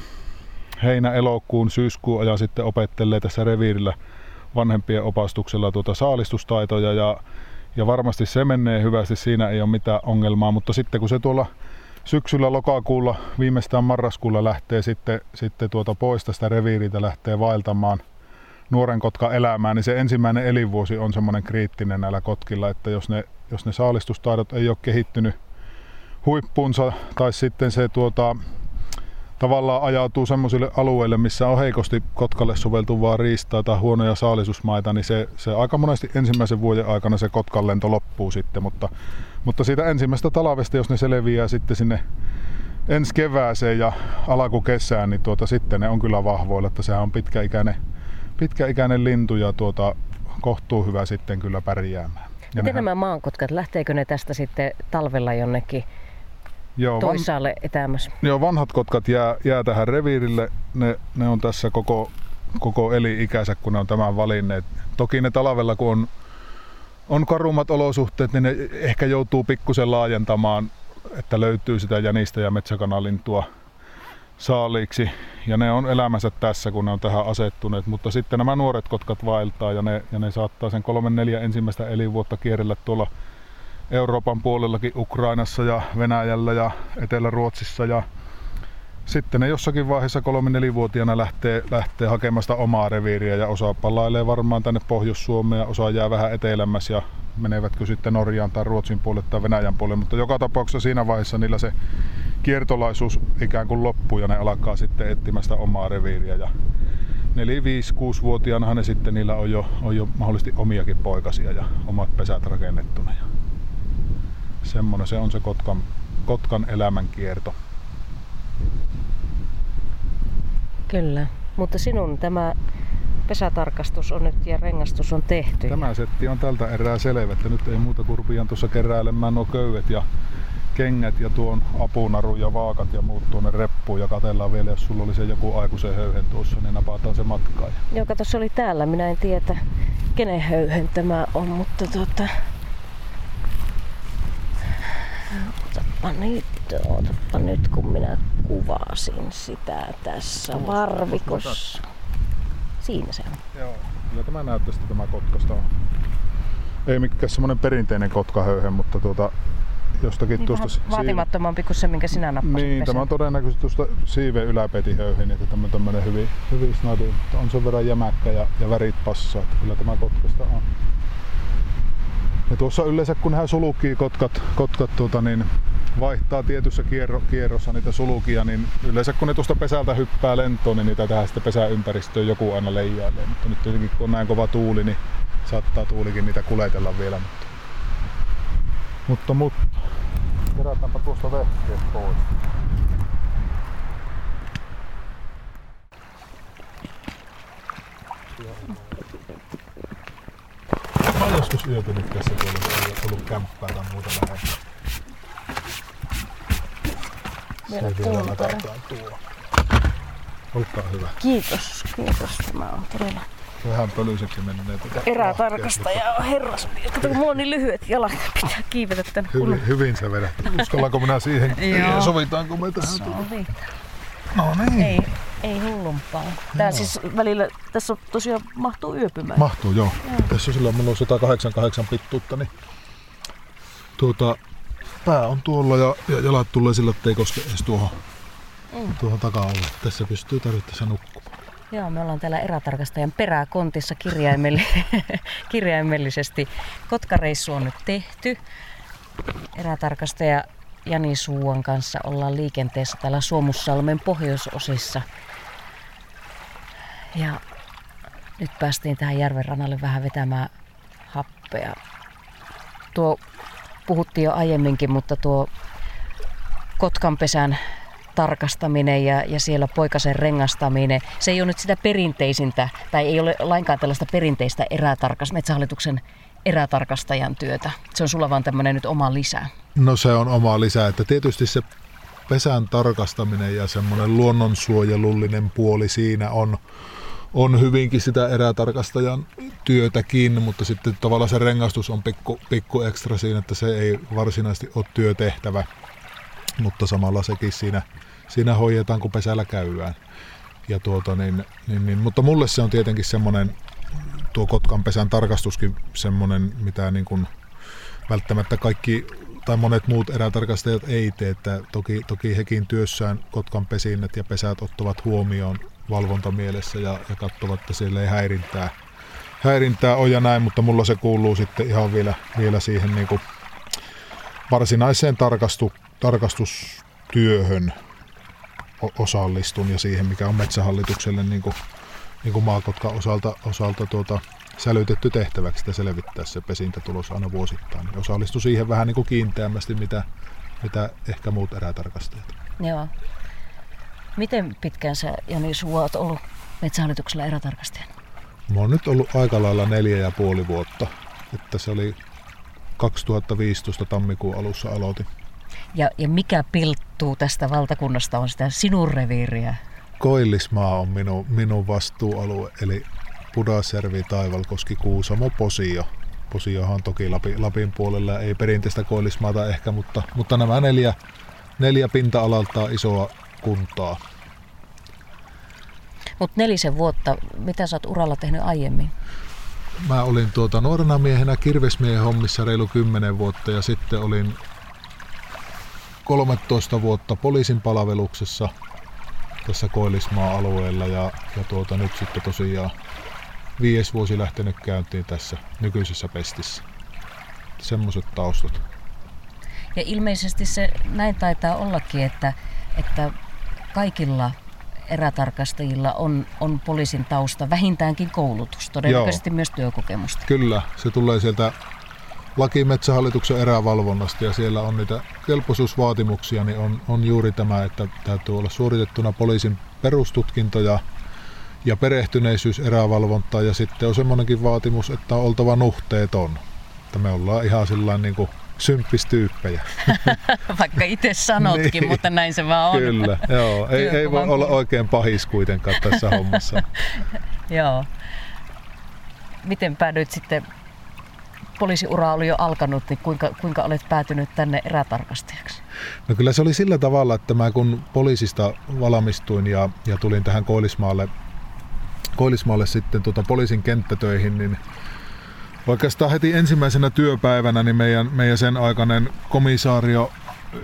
S2: heinä-elokuun, syyskuun ajan sitten opettelee tässä reviirillä vanhempien opastuksella tuota saalistustaitoja ja ja varmasti se menee hyvästi, siinä ei ole mitään ongelmaa, mutta sitten kun se tuolla syksyllä, lokakuulla, viimeistään marraskuulla lähtee sitten, sitten tuota pois tästä reviiriltä lähtee vaeltamaan nuoren kotka elämään, niin se ensimmäinen elinvuosi on semmoinen kriittinen näillä kotkilla, että jos ne, jos ne saalistustaidot ei ole kehittynyt huippuunsa tai sitten se tuota, tavallaan ajautuu semmoisille alueille, missä on heikosti kotkalle soveltuvaa riistaa tai huonoja saalisusmaita, niin se, se aika monesti ensimmäisen vuoden aikana se kotkan lento loppuu sitten, mutta, mutta siitä ensimmäisestä talvesta, jos ne selviää sitten sinne ensi kevääseen ja alkukesään, niin tuota, sitten ne on kyllä vahvoilla, että sehän on pitkäikäinen pitkäikäinen lintu ja tuota, kohtuu hyvä sitten kyllä pärjäämään. Ja
S1: Miten
S2: nehän-
S1: nämä maankotkat, lähteekö ne tästä sitten talvella jonnekin
S2: Joo, van,
S1: toisaalle etäämässä?
S2: joo, vanhat kotkat jää, jää tähän reviirille. Ne, ne on tässä koko, koko eli-ikänsä, kun ne on tämän valinneet. Toki ne talvella, kun on, on karummat olosuhteet, niin ne ehkä joutuu pikkusen laajentamaan, että löytyy sitä jänistä ja metsäkanalintua saaliiksi. Ja ne on elämänsä tässä, kun ne on tähän asettuneet. Mutta sitten nämä nuoret kotkat vaeltaa ja ne, ja ne saattaa sen kolmen neljä ensimmäistä elinvuotta kierrellä tuolla Euroopan puolellakin Ukrainassa ja Venäjällä ja Etelä-Ruotsissa. Ja sitten ne jossakin vaiheessa kolme nelivuotiaana lähtee, lähtee hakemasta omaa reviiriä ja osa palailee varmaan tänne Pohjois-Suomeen ja osa jää vähän etelämmäs ja menevätkö sitten Norjaan tai Ruotsin puolelle tai Venäjän puolelle, mutta joka tapauksessa siinä vaiheessa niillä se kiertolaisuus ikään kuin loppuu ja ne alkaa sitten etsimästä omaa reviiriä. Ja 4, 5, 6-vuotiaanahan ne sitten niillä on jo, on jo mahdollisesti omiakin poikasia ja omat pesät rakennettuna. Ja semmonen se on se Kotkan, Kotkan elämänkierto.
S1: Kyllä, mutta sinun tämä pesätarkastus on nyt ja rengastus on tehty.
S2: Tämä setti on tältä erää selvä, että nyt ei muuta kuin rupian tuossa keräilemään nuo köydet ja kengät ja tuon apunaru ja vaakat ja muut tuonne reppuun ja katellaan vielä, jos sulla oli se joku aikuisen höyhen tuossa, niin napataan se matkaan.
S1: Joo, kato, se oli täällä. Minä en tiedä, kenen höyhen tämä on, mutta tuota... Otapa nyt, otapa nyt, kun minä kuvasin sitä tässä varvikossa. Siinä se on.
S2: Joo. Kyllä tämä näyttää että tämä kotkasta on. Ei mikään semmoinen perinteinen kotkahöyhen, mutta tuota, jostakin
S1: Niin
S2: tuosta
S1: vaatimattomampi kuin se, minkä sinä nappasit
S2: Niin,
S1: pesään.
S2: tämä on todennäköisesti tuosta siiven yläpetihöyhen, että tämä on tämmöinen hyvin, hyvin snadi, mutta on sen verran jämäkkä ja, ja värit passaa, että kyllä tämä kotkasta on. Ja tuossa yleensä kun hän sulukii kotkat, kotkat tuota, niin vaihtaa tietyssä kierro, kierrossa niitä sulukia, niin yleensä kun ne tuosta pesältä hyppää lentoon, niin niitä tähän sitten pesäympäristöön joku aina leijailee. Mutta nyt tietenkin kun on näin kova tuuli, niin saattaa tuulikin niitä kuletella vielä. Mutta, mutta, mutta kerätäänpä tuosta vehkeet pois. Mä oon joskus yöpynyt tässä kun ole ollut kämppää tai muuta lähellä.
S1: Vielä
S2: Se vielä latataan tuo. Olkaa hyvä.
S1: Kiitos, kiitos. Tämä on todella
S2: Vähän pölyiseksi menneet.
S1: erätarkastaja on herras. Kato, kun mulla on niin lyhyet jalat, pitää kiivetä tän kunnon.
S2: Hyvin, hyvin se vedät. Uskallaanko minä siihen?
S1: Joo.
S2: Sovitaanko me tähän?
S1: Sovi.
S2: No niin.
S1: Ei, ei hullumpaa. Tää siis välillä, tässä tosiaan mahtuu yöpymään.
S2: Mahtuu, joo. Tässä on sillä mulla on 188 pittuutta, niin tuota, pää on tuolla ja, ja jalat tulee sillä, että ei koske edes tuohon,
S1: Mm.
S2: tuohon takaolle. Tässä pystyy tarvittaessa nukkumaan.
S1: Joo, me ollaan täällä erätarkastajan peräkontissa kirjaimell- kirjaimellisesti. Kotkareissu on nyt tehty. Erätarkastaja Jani Suuan kanssa ollaan liikenteessä täällä Suomussalmen pohjoisosissa. Ja nyt päästiin tähän järven rannalle vähän vetämään happea. Tuo puhuttiin jo aiemminkin, mutta tuo Kotkanpesän tarkastaminen ja, ja siellä poikasen rengastaminen, se ei ole nyt sitä perinteisintä, tai ei ole lainkaan tällaista perinteistä erätarkas, metsähallituksen erätarkastajan työtä. Se on sulla vaan tämmöinen nyt oma lisä.
S2: No se on oma lisä, että tietysti se pesän tarkastaminen ja semmoinen luonnonsuojelullinen puoli siinä on, on hyvinkin sitä erätarkastajan työtäkin, mutta sitten tavallaan se rengastus on pikku, pikku ekstra siinä, että se ei varsinaisesti ole työtehtävä, mutta samalla sekin siinä, siinä hoidetaan, kun pesällä käydään. Ja tuota, niin, niin, niin, mutta mulle se on tietenkin semmoinen, tuo Kotkan pesän tarkastuskin semmoinen, mitä niin kuin välttämättä kaikki tai monet muut erätarkastajat ei tee, että toki, toki hekin työssään Kotkan pesinnät ja pesät ottavat huomioon valvontamielessä ja, ja katsovat, että siellä ei häirintää, häirintää ole ja näin, mutta mulla se kuuluu sitten ihan vielä, vielä siihen niin kuin varsinaiseen tarkastu, tarkastustyöhön osallistun ja siihen, mikä on metsähallitukselle niin kuin, niin kuin maakotkan osalta, osalta tuota, sälytetty tehtäväksi sitä selvittää se pesintätulos aina vuosittain. Ja osallistu siihen vähän niin kuin kiinteämmästi, mitä, mitä ehkä muut erätarkastajat.
S1: Joo. Miten pitkään sä, Jani Sua, oot ollut metsähallituksella erätarkastajana?
S2: Mä oon nyt ollut aika lailla neljä ja puoli vuotta, että se oli 2015 tammikuun alussa aloitin.
S1: Ja, ja mikä pilttuu tästä valtakunnasta on sitä sinun reviiriä?
S2: Koillismaa on minun, minun vastuualue, eli Pudasjärvi, Taivalkoski, Kuusamo, Posio. Posiohan toki Lapin, Lapin puolella ei perinteistä koillismaata ehkä, mutta, mutta nämä neljä, neljä pinta-alalta isoa kuntaa.
S1: Mutta nelisen vuotta, mitä sä oot uralla tehnyt aiemmin?
S2: Mä olin tuota nuorena miehenä kirvesmiehen hommissa reilu 10 vuotta ja sitten olin 13 vuotta poliisin palveluksessa tässä Koillismaa-alueella ja, ja tuota, nyt sitten tosiaan viides vuosi lähtenyt käyntiin tässä nykyisessä pestissä. Semmoiset taustat.
S1: Ja ilmeisesti se näin taitaa ollakin, että, että kaikilla erätarkastajilla on, on poliisin tausta, vähintäänkin koulutus, todennäköisesti Joo. myös työkokemusta.
S2: Kyllä, se tulee sieltä laki Metsähallituksen erävalvonnasta ja siellä on niitä kelpoisuusvaatimuksia, niin on, on juuri tämä, että täytyy olla suoritettuna poliisin perustutkintoja ja perehtyneisyys erävalvontaan ja sitten on semmoinenkin vaatimus, että on oltava nuhteeton. Että me ollaan ihan sillä niin kuin symppistyyppejä.
S1: Vaikka itse sanotkin, niin, mutta näin se vaan on.
S2: Kyllä, joo. Ei, ei voi olla oikein pahis kuitenkaan tässä hommassa.
S1: joo. Miten päädyit sitten, poliisiura oli jo alkanut, niin kuinka, kuinka olet päätynyt tänne erätarkastajaksi?
S2: No kyllä se oli sillä tavalla, että mä kun poliisista valmistuin ja, ja tulin tähän Koillismaalle, Koillismaalle sitten tuota poliisin kenttätöihin, niin Oikeastaan heti ensimmäisenä työpäivänä niin meidän, meidän sen aikainen komisaario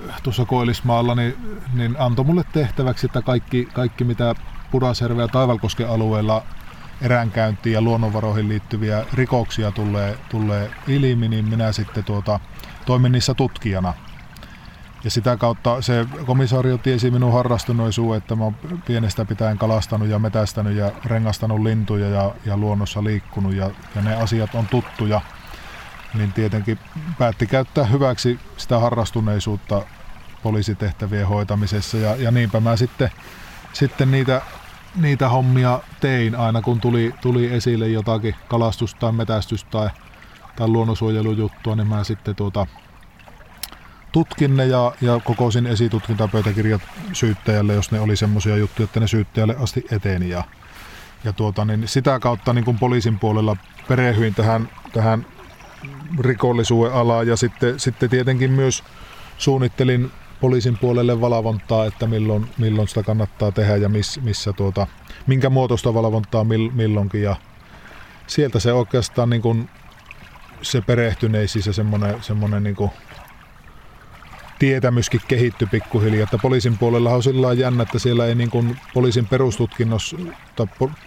S2: äh, tuossa Koillismaalla niin, niin antoi mulle tehtäväksi, että kaikki, kaikki mitä Pudasjärven ja Taivalkosken alueella eräänkäyntiin ja luonnonvaroihin liittyviä rikoksia tulee, tulee ilmi, niin minä sitten tuota, toimin niissä tutkijana. Ja sitä kautta se komisario tiesi minun harrastunoisuuden, että mä oon pienestä pitäen kalastanut ja metästänyt ja rengastanut lintuja ja, ja luonnossa liikkunut ja, ja ne asiat on tuttuja. Niin tietenkin päätti käyttää hyväksi sitä harrastuneisuutta poliisitehtävien hoitamisessa ja, ja niinpä mä sitten, sitten niitä, niitä hommia tein aina kun tuli, tuli esille jotakin kalastus- tai metästys- tai, tai luonnonsuojelujuttua, niin mä sitten tuota, tutkin ne ja, ja kokosin esitutkintapöytäkirjat syyttäjälle, jos ne oli semmoisia juttuja, että ne syyttäjälle asti eteni. Ja, ja tuota, niin sitä kautta niin kuin poliisin puolella perehyin tähän, tähän rikollisuuden alaan ja sitten, sitten tietenkin myös suunnittelin poliisin puolelle valvontaa, että milloin, milloin sitä kannattaa tehdä ja miss, missä tuota, minkä muotoista valvontaa milloinkin. Ja sieltä se oikeastaan niin kuin se perehtyneisyys ja semmoinen, semmoinen niin kuin tietämyskin kehittyi pikkuhiljaa. Että poliisin puolella on sillä jännä, että siellä ei niin kuin poliisin,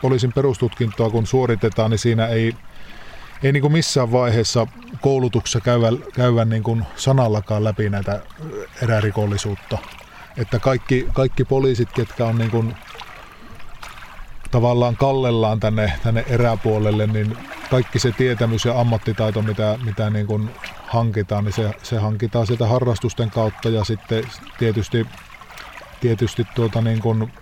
S2: poliisin perustutkintoa kun suoritetaan, niin siinä ei, ei niin kuin missään vaiheessa koulutuksessa käyvä, käyvä niin kuin sanallakaan läpi näitä erärikollisuutta. Että kaikki, kaikki poliisit, ketkä on niin kuin tavallaan kallellaan tänne, tänne eräpuolelle, niin kaikki se tietämys ja ammattitaito, mitä, mitä niin kuin hankitaan, niin se, se hankitaan sieltä harrastusten kautta ja sitten tietysti, tietysti tuota niin kuin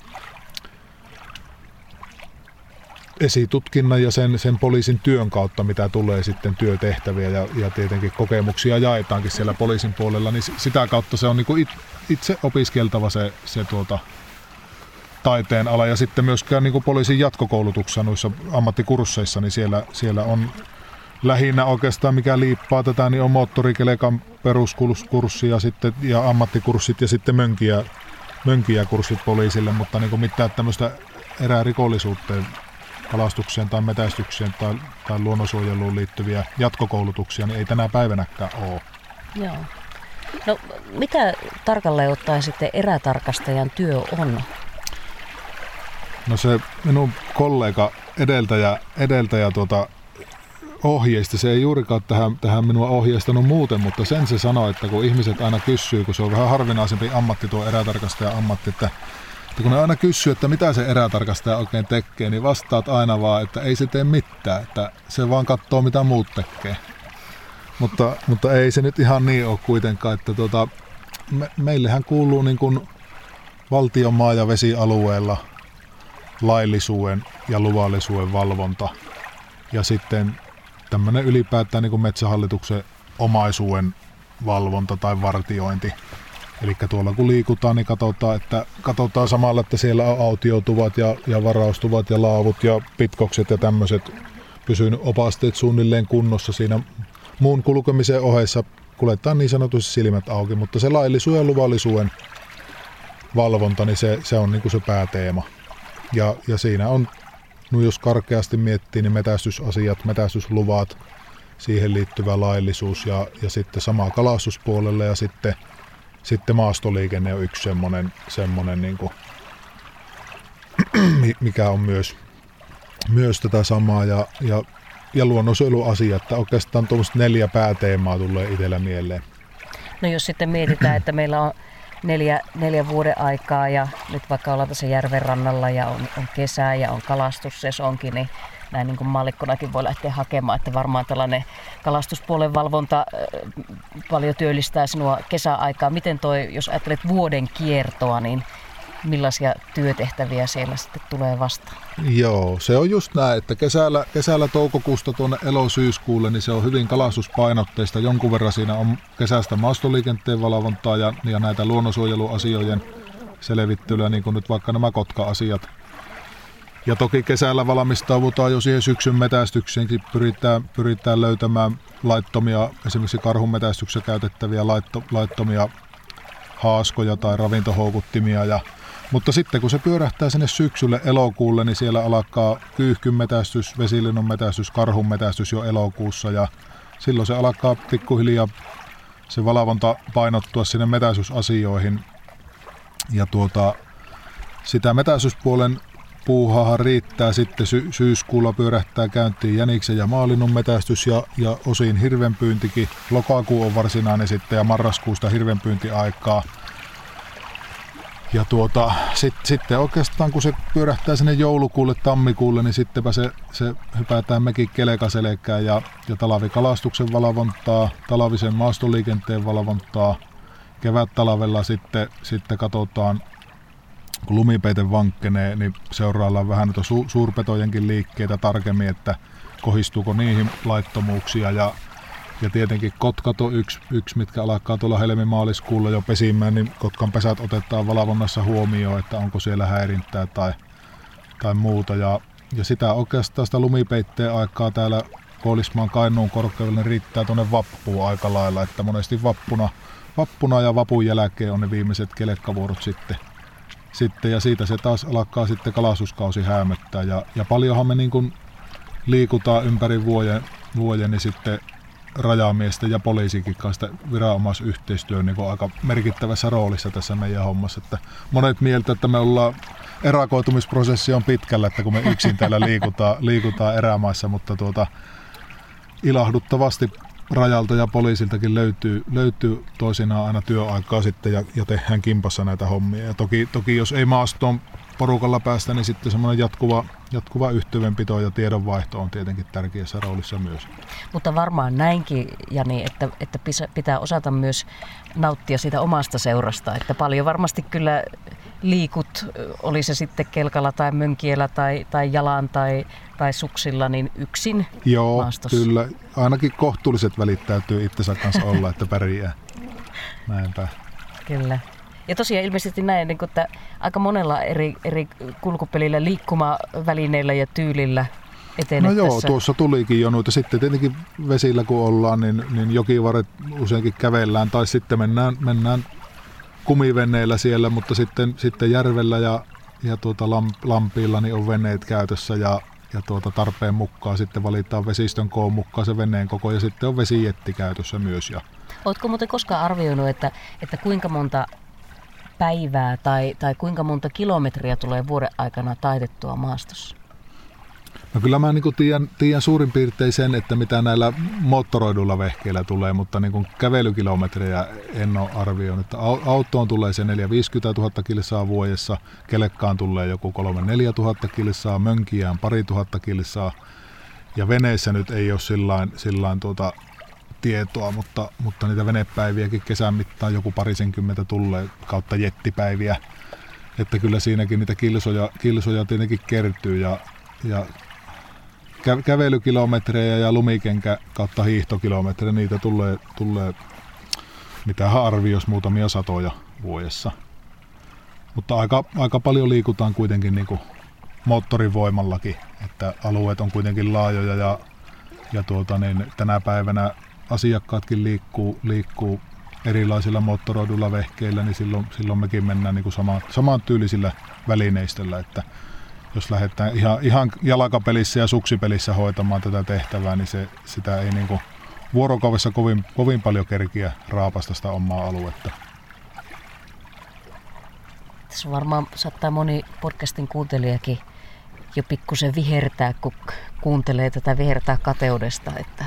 S2: esitutkinnan ja sen, sen poliisin työn kautta, mitä tulee sitten työtehtäviä ja, ja tietenkin kokemuksia jaetaankin siellä poliisin puolella, niin sitä kautta se on niin kuin itse opiskeltava se, se tuota, taiteen ala. Ja sitten myöskään niin kuin poliisin jatkokoulutuksessa noissa ammattikursseissa, niin siellä, siellä on lähinnä oikeastaan mikä liippaa tätä, niin on moottorikelekan peruskurssi ja, sitten, ja ammattikurssit ja sitten mönkiä, mönkiä kurssit poliisille, mutta niin kuin mitään tämmöistä erää rikollisuuteen, kalastukseen tai metästykseen tai, tai luonnonsuojeluun liittyviä jatkokoulutuksia, niin ei tänä päivänäkään ole.
S1: Joo. No mitä tarkalleen ottaen sitten erätarkastajan työ on?
S2: No se minun kollega edeltäjä, edeltäjä tuota, ohjeista. Se ei juurikaan tähän, tähän minua ohjeistanut muuten, mutta sen se sanoi, että kun ihmiset aina kysyy, kun se on vähän harvinaisempi ammatti tuo erätarkastaja ammatti, että, että kun ne aina kysyy, että mitä se erätarkastaja oikein tekee, niin vastaat aina vaan, että ei se tee mitään, että se vaan katsoo mitä muut tekee. Mutta, mutta ei se nyt ihan niin ole kuitenkaan, että tuota, me, meillähän kuuluu niin kuin valtion maa- ja vesialueella laillisuuden ja luvallisuuden valvonta ja sitten tämmöinen ylipäätään niin kuin metsähallituksen omaisuuden valvonta tai vartiointi. Eli tuolla kun liikutaan, niin katsotaan, että, katsotaan samalla, että siellä on autiotuvat ja, ja varaustuvat ja laavut ja pitkokset ja tämmöiset pysynyt opasteet suunnilleen kunnossa siinä muun kulkemisen ohessa kuljetaan niin sanotusti silmät auki, mutta se laillisuuden ja luvallisuuden valvonta, niin se, se on niin kuin se pääteema. Ja, ja siinä on, no jos karkeasti miettii, niin metästysasiat, metästysluvat, siihen liittyvä laillisuus ja, ja sitten sama kalastuspuolelle ja sitten, sitten maastoliikenne on yksi semmoinen, semmoinen niin kuin, mikä on myös, myös tätä samaa ja, ja, ja luonnonsuojeluasia, että oikeastaan tuommoista neljä pääteemaa tulee itsellä mieleen.
S1: No jos sitten mietitään, että meillä on neljä, neljä vuoden aikaa ja nyt vaikka ollaan tässä järven rannalla ja on, on kesä ja on kalastussesonkin, niin näin niin kuin mallikkonakin voi lähteä hakemaan, että varmaan tällainen kalastuspuolen valvonta paljon työllistää sinua kesäaikaa. Miten toi, jos ajattelet vuoden kiertoa, niin millaisia työtehtäviä siellä sitten tulee vastaan?
S2: Joo, se on just näin, että kesällä, kesällä toukokuusta tuonne elosyyskuulle, niin se on hyvin kalastuspainotteista. Jonkun verran siinä on kesästä maastoliikenteen valvontaa ja, ja näitä luonnonsuojeluasioiden selvittelyä, niin kuin nyt vaikka nämä kotka-asiat. Ja toki kesällä valmistaudutaan jo siihen syksyn metästykseenkin, pyritään, pyritään löytämään laittomia, esimerkiksi karhun metästyksessä käytettäviä laitto, laittomia haaskoja tai ravintohoukuttimia ja mutta sitten kun se pyörähtää sinne syksylle elokuulle, niin siellä alkaa kyyhkyn metästys, vesilinnon metästys, karhun metästys jo elokuussa ja silloin se alkaa pikkuhiljaa se valvonta painottua sinne metäisysasioihin. Ja tuota, sitä metäisyspuolen puuhahan riittää sitten sy- syyskuulla pyörähtää käyntiin jäniksen ja maalinnun metästys ja, ja osin hirvenpyyntikin. Lokakuu on varsinainen sitten ja marraskuusta hirvenpyyntiaikaa. Ja tuota, sit, sitten oikeastaan kun se pyörähtää sinne joulukuulle, tammikuulle, niin sittenpä se, se hypätään mekin kelekaselekään ja, ja talavikalastuksen valvontaa, talavisen maastoliikenteen valvontaa. Kevät talvella sitten, sitten katsotaan, kun lumipeite vankkenee, niin seuraillaan vähän noita su, suurpetojenkin liikkeitä tarkemmin, että kohistuuko niihin laittomuuksia ja ja tietenkin kotkat on yksi, yksi mitkä alkaa tuolla helmimaaliskuulla jo pesimään, niin kotkan pesät otetaan valvonnassa huomioon, että onko siellä häirintää tai, tai muuta. Ja, ja sitä oikeastaan sitä lumipeitteen aikaa täällä Koolismaan Kainuun korkeudella niin riittää tuonne vappuun aika lailla, että monesti vappuna, vappuna ja vapun jälkeen on ne viimeiset kelekkavuorot sitten. sitten ja siitä se taas alkaa sitten kalasuskausi häämöttää. Ja, ja paljonhan me niin kuin liikutaan ympäri vuoden, vuoden niin sitten rajamiesten ja poliisikin kanssa viranomaisyhteistyö niin aika merkittävässä roolissa tässä meidän hommassa. Että monet mieltä, että me ollaan erakoitumisprosessi on pitkällä, että kun me yksin täällä liikutaan, liikutaan erämaissa, mutta tuota, ilahduttavasti rajalta ja poliisiltakin löytyy, löytyy toisinaan aina työaikaa sitten ja, ja tehdään kimpassa näitä hommia. Ja toki, toki jos ei maastoon porukalla päästä, niin sitten semmoinen jatkuva, jatkuva yhteydenpito ja tiedonvaihto on tietenkin tärkeässä roolissa myös.
S1: Mutta varmaan näinkin, Jani, että, että pitää osata myös nauttia siitä omasta seurasta. Että paljon varmasti kyllä liikut, oli se sitten kelkalla tai mönkiellä tai, tai jalan tai, tai suksilla, niin yksin
S2: Joo,
S1: maastossa.
S2: kyllä. Ainakin kohtuulliset välit täytyy itsensä kanssa olla, että pärjää. Näinpä.
S1: Kyllä. Ja tosiaan ilmeisesti näin, niin että aika monella eri, eri kulkupelillä, liikkumavälineillä ja tyylillä
S2: No joo, tässä. tuossa tulikin jo noita. Sitten tietenkin vesillä kun ollaan, niin, niin jokivaret useinkin kävellään tai sitten mennään, mennään kumiveneillä siellä, mutta sitten, sitten järvellä ja, ja tuota lampiilla niin on veneet käytössä ja, ja tuota tarpeen mukaan sitten valitaan vesistön koon mukaan se veneen koko ja sitten on vesijetti käytössä myös. Ja...
S1: Oletko muuten koskaan arvioinut, että, että kuinka monta päivää tai, tai kuinka monta kilometriä tulee vuoden aikana taitettua maastossa?
S2: No kyllä mä niin tiedän, tiedän suurin piirtein sen, että mitä näillä moottoroiduilla vehkeillä tulee, mutta niin kuin kävelykilometrejä en ole arvioinut. Että autoon tulee se 4 50 000 kilsaa vuodessa, kelekkaan tulee joku 3 4 000 kilsaa, mönkiään pari tuhatta kilsaa. Ja veneissä nyt ei ole sillain, sillain tuota tietoa, mutta, mutta niitä venepäiviäkin kesän mittaan joku parisenkymmentä tulee kautta jettipäiviä. Että kyllä siinäkin niitä kilsoja, kilsoja tietenkin kertyy ja, ja kä- kävelykilometrejä ja lumikenkä kautta hiihtokilometrejä, niitä tulee, tulee mitä arvioisi muutamia satoja vuodessa. Mutta aika, aika paljon liikutaan kuitenkin niin kuin moottorin voimallakin, että alueet on kuitenkin laajoja ja, ja tuota, niin tänä päivänä asiakkaatkin liikkuu, liikkuu erilaisilla moottoroidulla vehkeillä, niin silloin, silloin mekin mennään niin kuin sama, samaan tyylisillä välineistöllä, että jos lähdetään ihan, ihan jalkapelissä ja suksipelissä hoitamaan tätä tehtävää, niin se, sitä ei niin vuorokaudessa kovin, kovin paljon kerkiä raapasta sitä omaa aluetta.
S1: Tässä varmaan saattaa moni podcastin kuuntelijakin jo pikkusen vihertää, kun kuuntelee tätä vihertää kateudesta, että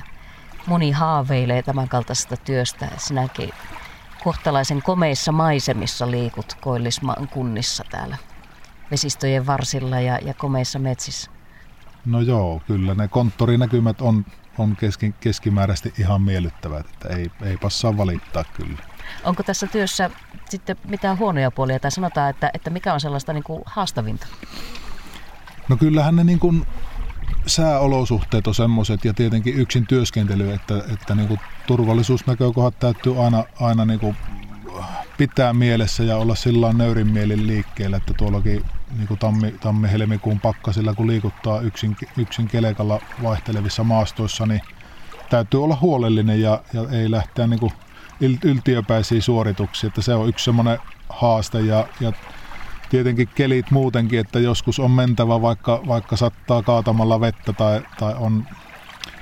S1: moni haaveilee tämän kaltaisesta työstä. Sinäkin kohtalaisen komeissa maisemissa liikut Koillismaan kunnissa täällä vesistöjen varsilla ja, ja komeissa metsissä.
S2: No joo, kyllä ne konttorinäkymät on, on keski, keskimääräisesti ihan miellyttävät, että ei, ei passaa valittaa kyllä.
S1: Onko tässä työssä sitten mitään huonoja puolia tai sanotaan, että, että mikä on sellaista niin kuin haastavinta?
S2: No kyllähän ne niin kuin sääolosuhteet on semmoiset ja tietenkin yksin työskentely, että, että niin kuin turvallisuusnäkökohdat täytyy aina, aina niin kuin pitää mielessä ja olla sillä nöyrin mielin liikkeellä, että tuollakin niin kuin tammi, tammi-helmikuun pakkasilla, kun liikuttaa yksin, yksin kelekalla vaihtelevissa maastoissa, niin täytyy olla huolellinen ja, ja ei lähteä niin kuin yltiöpäisiä suorituksia, että se on yksi semmoinen haaste ja, ja tietenkin kelit muutenkin, että joskus on mentävä vaikka, vaikka sattaa kaatamalla vettä tai, tai on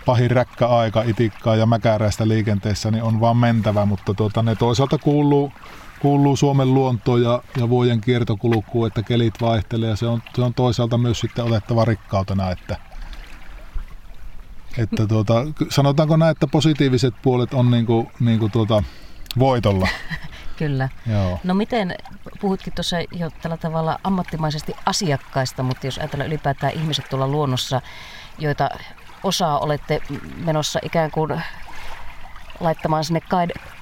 S2: pahin räkkä aika itikkaa ja mäkäräistä liikenteessä, niin on vaan mentävä, mutta tuota, ne toisaalta kuuluu, kuuluu Suomen luontoon ja, ja vuoden kiertokulkuun, että kelit vaihtelee ja se on, se on toisaalta myös sitten otettava rikkautena, että, että tuota, sanotaanko näin, että positiiviset puolet on niinku, niinku tuota, voitolla.
S1: Kyllä. Joo. No miten, puhutkin tuossa jo tällä tavalla ammattimaisesti asiakkaista, mutta jos ajatellaan ylipäätään ihmiset tuolla luonnossa, joita osaa olette menossa ikään kuin laittamaan sinne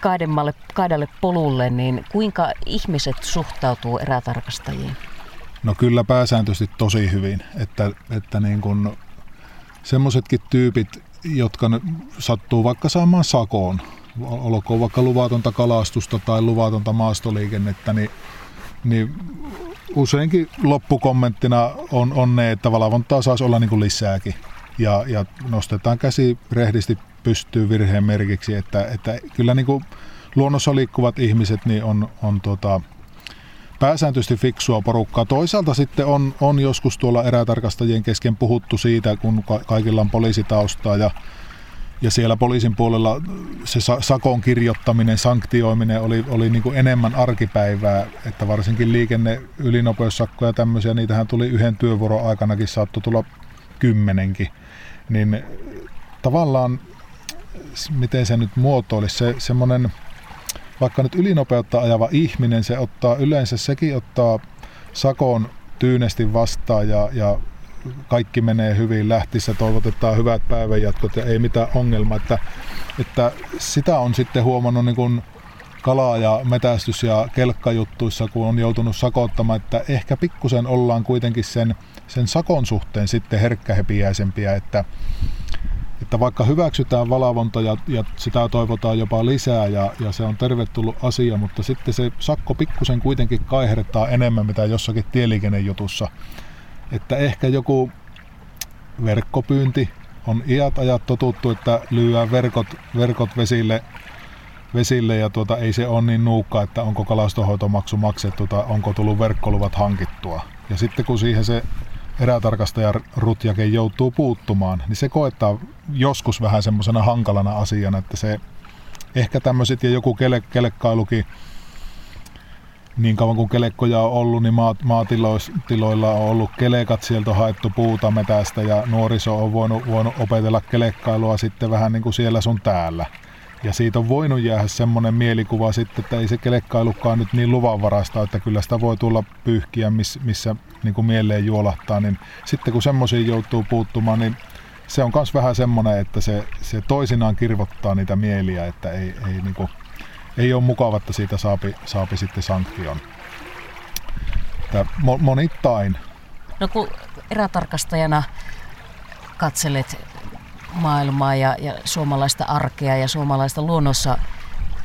S1: kaidemmalle, kaidalle polulle, niin kuinka ihmiset suhtautuu erätarkastajiin?
S2: No kyllä pääsääntöisesti tosi hyvin, että, että niin kuin semmoisetkin tyypit, jotka sattuu vaikka saamaan sakoon, olkoon vaikka luvatonta kalastusta tai luvatonta maastoliikennettä, niin, niin useinkin loppukommenttina on, on ne, että valvontaa saisi olla niin kuin lisääkin. Ja, ja nostetaan käsi rehdisti pystyy virheen merkiksi, että, että kyllä niin kuin luonnossa liikkuvat ihmiset niin on, on tota, pääsääntöisesti fiksua porukkaa. Toisaalta sitten on, on joskus tuolla erätarkastajien kesken puhuttu siitä, kun kaikilla on poliisitaustaa ja ja siellä poliisin puolella se sakon kirjoittaminen, sanktioiminen oli, oli niin kuin enemmän arkipäivää, että varsinkin liikenne, ylinopeussakkoja ja tämmöisiä, niitähän tuli yhden työvuoron aikanakin, saattoi tulla kymmenenkin. Niin tavallaan, miten se nyt muotoilisi, se semmoinen, vaikka nyt ylinopeutta ajava ihminen, se ottaa yleensä, sekin ottaa sakon tyynesti vastaan ja, ja kaikki menee hyvin lähtissä, toivotetaan hyvät päivänjatkot ja ei mitään ongelmaa. Että, että sitä on sitten huomannut niin kuin kalaa- ja metästys- ja kelkkajuttuissa, kun on joutunut sakottamaan, että ehkä pikkusen ollaan kuitenkin sen, sen sakon suhteen sitten herkkähepiäisempiä, että, että vaikka hyväksytään valvonta ja, ja sitä toivotaan jopa lisää ja, ja se on tervetullut asia, mutta sitten se sakko pikkusen kuitenkin kaihertaa enemmän mitä jossakin tieliikennejutussa että ehkä joku verkkopyynti on iät ajat totuttu, että lyödään verkot, verkot vesille, vesille ja tuota, ei se ole niin nuukka, että onko kalastohoitomaksu maksettu tai onko tullut verkkoluvat hankittua. Ja sitten kun siihen se erätarkastaja Rutjake joutuu puuttumaan, niin se koettaa joskus vähän semmoisena hankalana asiana, että se ehkä tämmöiset ja joku kele, kelekkailukin niin kauan kuin kelekkoja on ollut, niin maatiloilla on ollut kelekat, sieltä on haettu puuta metästä ja nuoriso on voinut, voinut opetella kelekkailua sitten vähän niin kuin siellä sun täällä. Ja siitä on voinut jäädä semmoinen mielikuva sitten, että ei se kelekkailukaan nyt niin luvanvarasta, että kyllä sitä voi tulla pyyhkiä, missä, niin kuin mieleen juolahtaa. Niin sitten kun semmoisiin joutuu puuttumaan, niin se on myös vähän semmoinen, että se, se toisinaan kirvottaa niitä mieliä, että ei, ei niin kuin ei ole mukava, että siitä saapi, saapi sitten sanktion. Että monittain.
S1: No kun erätarkastajana katselet maailmaa ja, ja suomalaista arkea ja suomalaista luonnossa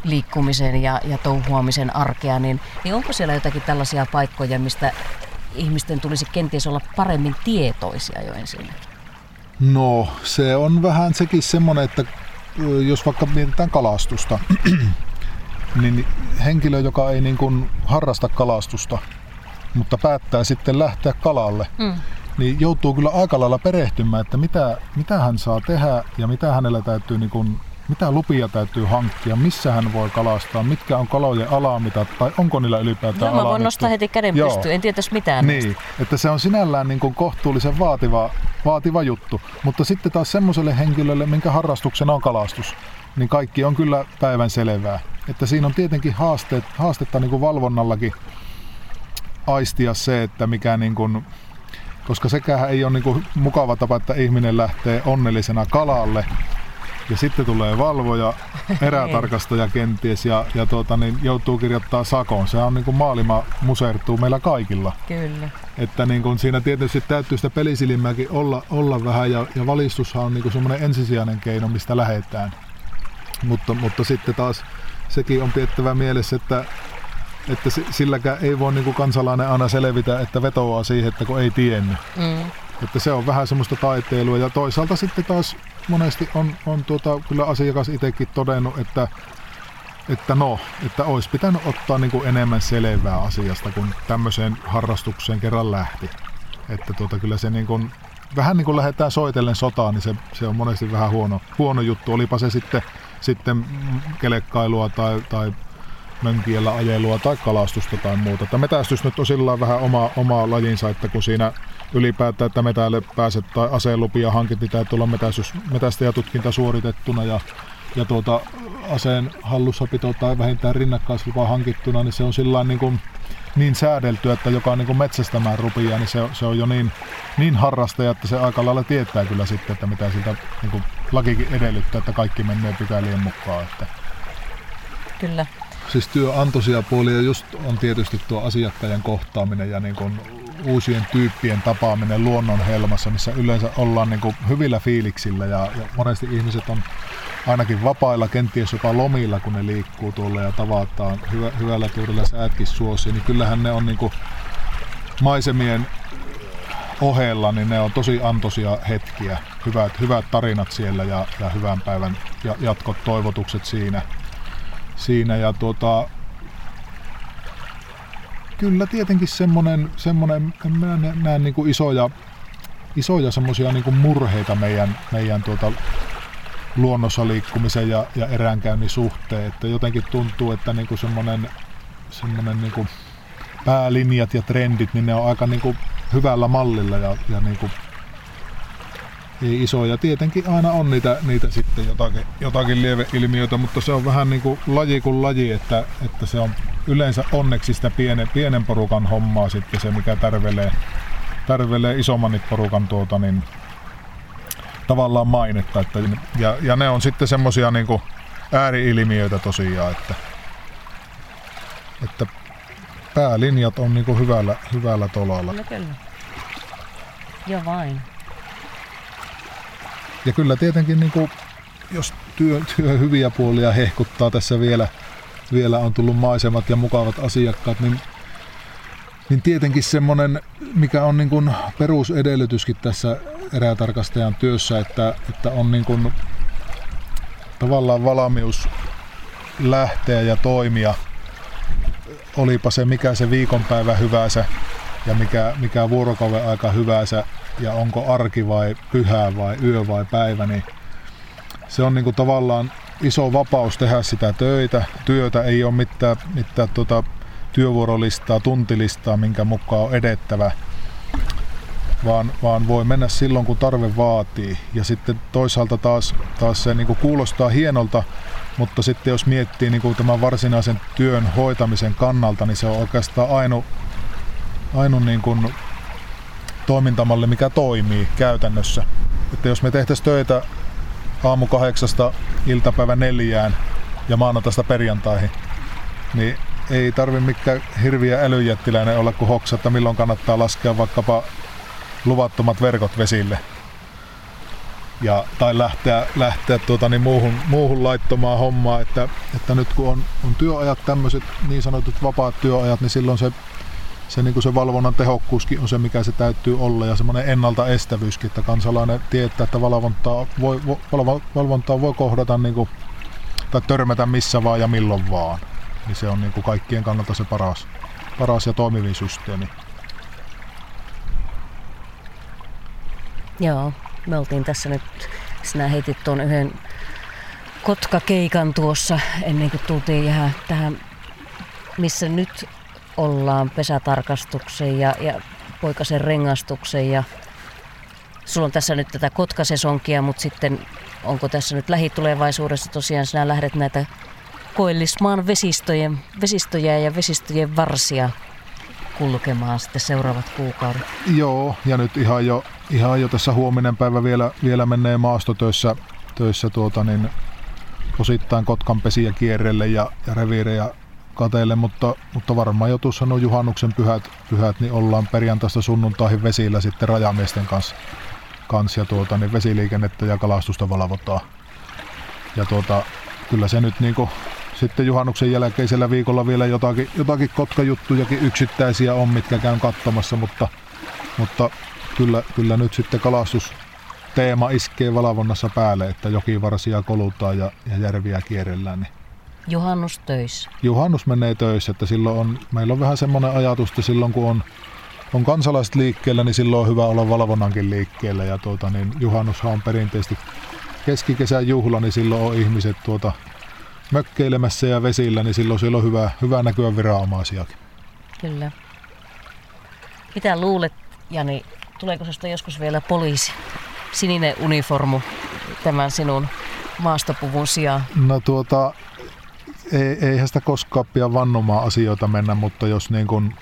S1: liikkumisen ja, ja touhuamisen arkea, niin, niin onko siellä jotakin tällaisia paikkoja, mistä ihmisten tulisi kenties olla paremmin tietoisia jo ensinnäkin?
S2: No, se on vähän sekin semmoinen, että jos vaikka mietitään kalastusta, niin henkilö, joka ei niin kuin harrasta kalastusta, mutta päättää sitten lähteä kalalle, mm. Niin joutuu kyllä aika lailla perehtymään, että mitä, mitä hän saa tehdä ja mitä hänellä täytyy niin kuin mitä lupia täytyy hankkia, missä hän voi kalastaa, mitkä on kalojen alamitat tai onko niillä ylipäätään
S1: Joo, mä voin nostaa heti käden pystyyn, en tietäisi mitään
S2: Niin, näistä. että se on sinällään niin kuin kohtuullisen vaativa, vaativa juttu, mutta sitten taas semmoiselle henkilölle, minkä harrastuksena on kalastus, niin kaikki on kyllä päivän selvää. Että siinä on tietenkin haasteet, haastetta niin kuin valvonnallakin aistia se, että mikä niin kuin, koska sekään ei ole niin kuin mukava tapa, että ihminen lähtee onnellisena kalalle, ja sitten tulee valvoja, erätarkastaja kenties ja, ja tuota, niin joutuu kirjoittaa sakon. Se on niin kuin maailma musertuu meillä kaikilla.
S1: Kyllä.
S2: Että niin kuin siinä tietysti täytyy sitä pelisilmääkin olla, olla vähän ja, ja valistushan on niin semmoinen ensisijainen keino, mistä lähdetään. Mutta, mutta sitten taas sekin on piettävä mielessä, että, että silläkään ei voi niin kansalainen aina selvitä, että vetoaa siihen, että kun ei tiennyt. Mm. Että se on vähän semmoista taiteilua ja toisaalta sitten taas monesti on, on tuota, kyllä asiakas itsekin todennut, että, että no, että olisi pitänyt ottaa niin kuin enemmän selvää asiasta, kun tämmöiseen harrastukseen kerran lähti. Että tuota, kyllä se niin kuin, vähän niin kuin lähdetään soitellen sotaan, niin se, se on monesti vähän huono, huono juttu. Olipa se sitten, sitten kelekkailua tai, tai mönkiellä ajelua tai kalastusta tai muuta. Että metästys nyt on sillä vähän oma, oma lajinsa, että kun siinä ylipäätään, että metälle pääset tai aseenlupia hankit, niin täytyy olla metästys, metästäjätutkinta suoritettuna ja, ja tuota, aseen hallussapito tai vähintään rinnakkaislupa hankittuna, niin se on sillä niin kuin, niin säädelty, että joka niin metsästämään rupia, niin se, se on jo niin, niin harrastaja, että se aika lailla tietää kyllä sitten, että mitä siltä niin lakikin edellyttää, että kaikki menee pykälien mukaan. Että.
S1: Kyllä.
S2: Siis työ antoisia puolia just on tietysti tuo asiakkaiden kohtaaminen ja niin kuin uusien tyyppien tapaaminen luonnon helmassa, missä yleensä ollaan niin kuin hyvillä fiiliksillä ja, ja monesti ihmiset on ainakin vapailla, kenties jopa lomilla, kun ne liikkuu tuolla ja tavataan hyvä, hyvällä tuurilla säätkin suosia, niin kyllähän ne on niin kuin maisemien ohella, niin ne on tosi antoisia hetkiä, hyvät, hyvät tarinat siellä ja, ja hyvän päivän jatkot, toivotukset siinä. Siinä ja tuota, kyllä tietenkin semmoinen, semmoinen mä näen niin kuin isoja, isoja semmoisia niin kuin murheita meidän, meidän tuota luonnossa liikkumisen ja, ja eräänkäynnin suhteen. Että jotenkin tuntuu, että niin kuin semmoinen, semmoinen niin kuin päälinjat ja trendit, niin ne on aika niin kuin hyvällä mallilla ja, ja niin kuin ei isoja. Tietenkin aina on niitä, niitä sitten jotakin, jotakin lieveilmiöitä, mutta se on vähän niin kuin laji kuin laji, että, että se on yleensä onneksi sitä pienen, pienen porukan hommaa sitten se, mikä tärvelee, tärvelee isomman porukan tuota, niin, tavallaan mainetta. Että, ja, ja ne on sitten semmosia niin ääriilmiöitä tosiaan, että, että päälinjat on niin hyvällä, hyvällä tolalla.
S1: No kyllä. Joo vain.
S2: Ja kyllä tietenkin, niin kuin, jos työ, työ hyviä puolia hehkuttaa tässä vielä, vielä on tullut maisemat ja mukavat asiakkaat, niin, niin tietenkin semmoinen, mikä on niin kuin perusedellytyskin tässä erätarkastajan työssä, että, että on niin kuin tavallaan valmius lähteä ja toimia, olipa se mikä se viikonpäivä hyvänsä ja mikä, mikä vuorokauden aika hyvänsä ja onko arki vai pyhä vai yö vai päivä, niin se on niin kuin tavallaan iso vapaus tehdä sitä töitä. Työtä ei ole mitään, mitään tuota työvuorolistaa, tuntilistaa, minkä mukaan on edettävä, vaan, vaan voi mennä silloin, kun tarve vaatii. Ja sitten toisaalta taas, taas se niin kuulostaa hienolta, mutta sitten jos miettii niin tämän varsinaisen työn hoitamisen kannalta, niin se on oikeastaan ainoa ainu niin kuin toimintamalli, mikä toimii käytännössä. Että jos me tehtäisiin töitä aamu kahdeksasta iltapäivä neljään ja maanantaista perjantaihin, niin ei tarvi mikään hirviä älyjättiläinen olla kuin hoksa, että milloin kannattaa laskea vaikkapa luvattomat verkot vesille. ja, tai lähteä, lähteä tuota, niin muuhun, muuhun laittomaan hommaa, että, että nyt kun on, on työajat tämmöiset niin sanotut vapaat työajat, niin silloin se, se, niin kuin se valvonnan tehokkuuskin on se, mikä se täytyy olla ja semmoinen ennaltaestävyyskin, että kansalainen tietää, että valvontaa voi, valvontaa voi kohdata niin kuin, tai törmätä missä vaan ja milloin vaan. Niin se on niin kuin kaikkien kannalta se paras, paras ja toimivin systeemi.
S1: Joo, me oltiin tässä nyt, sinä heitit tuon yhden kotkakeikan tuossa ennen kuin tultiin ihan tähän, missä nyt ollaan pesätarkastuksen ja, ja poikasen rengastuksen ja sulla on tässä nyt tätä kotkasesonkia, mutta sitten onko tässä nyt lähitulevaisuudessa tosiaan sinä lähdet näitä koillismaan vesistöjen, vesistöjä ja vesistöjen varsia kulkemaan sitten seuraavat kuukaudet.
S2: Joo, ja nyt ihan jo, ihan jo tässä huominen päivä vielä, vielä menee maastotöissä töissä tuota, niin osittain Kotkan pesiä kierrelle ja, ja reviirejä kateille, mutta, mutta varmaan jo tuossa no juhannuksen pyhät, pyhät, niin ollaan perjantaista sunnuntaihin vesillä sitten rajamiesten kanssa, kanssa ja tuota, niin vesiliikennettä ja kalastusta valvotaan. Ja tuota, kyllä se nyt niinku sitten juhannuksen jälkeisellä viikolla vielä jotakin, jotakin kotkajuttujakin yksittäisiä on, mitkä käyn katsomassa, mutta, mutta kyllä, kyllä nyt sitten kalastus teema iskee valvonnassa päälle, että jokivarsia kolutaan ja, ja järviä kierrellään. Niin
S1: Juhannus töissä.
S2: Juhannus menee töissä, että silloin on, meillä on vähän semmoinen ajatus, että silloin kun on, on kansalaiset liikkeellä, niin silloin on hyvä olla valvonnankin liikkeellä. Ja tuota, niin juhannushan on perinteisesti keskikesän juhla, niin silloin on ihmiset tuota, mökkeilemässä ja vesillä, niin silloin siellä on hyvä, hyvä näkyä viranomaisiakin.
S1: Kyllä. Mitä luulet, Jani, tuleeko sinusta joskus vielä poliisi, sininen uniformu tämän sinun maastopuvun sijaan?
S2: No tuota, ei, eihän sitä koskaan pidä vannomaan asioita mennä, mutta jos niin kun,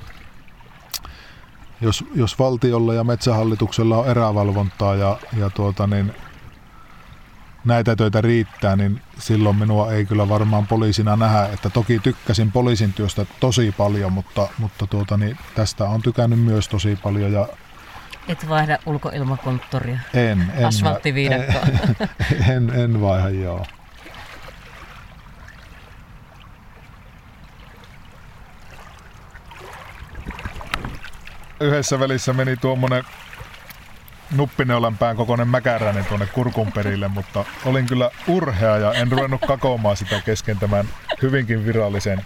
S2: jos, jos valtiolla ja metsähallituksella on erävalvontaa ja, ja tuota, niin näitä töitä riittää, niin silloin minua ei kyllä varmaan poliisina nähdä. Että toki tykkäsin poliisin työstä tosi paljon, mutta, mutta tuota, niin tästä on tykännyt myös tosi paljon. Ja
S1: Et vaihda ulkoilmakonttoria?
S2: En. en
S1: Asfalttiviidakkoa?
S2: En, en, en vaihda, joo. Yhdessä välissä meni tuommoinen nuppineulan pään kokoinen mäkäräinen tuonne kurkun perille, mutta olin kyllä urhea ja en ruvennut kakomaan sitä kesken tämän hyvinkin virallisen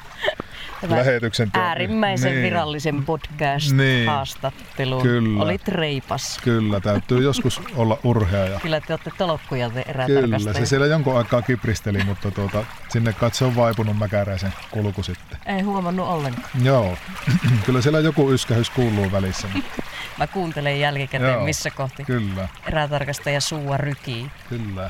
S2: Lähetyksen.
S1: Äärimmäisen niin. virallisen podcast-haastattelun. Niin. Kyllä. Olit reipas.
S2: Kyllä, täytyy joskus olla urhea. Ja...
S1: Kyllä te olette tolokkuja te
S2: Kyllä, se siellä jonkun aikaa kipristeli, mutta tuota, sinne katse on vaipunut mäkäräisen kulku sitten.
S1: Ei huomannut ollenkaan.
S2: Joo, kyllä siellä joku yskähys kuuluu välissä.
S1: Mä kuuntelen jälkikäteen, Joo, missä kohti
S2: kyllä.
S1: erätarkastaja suua rykii.
S2: Kyllä.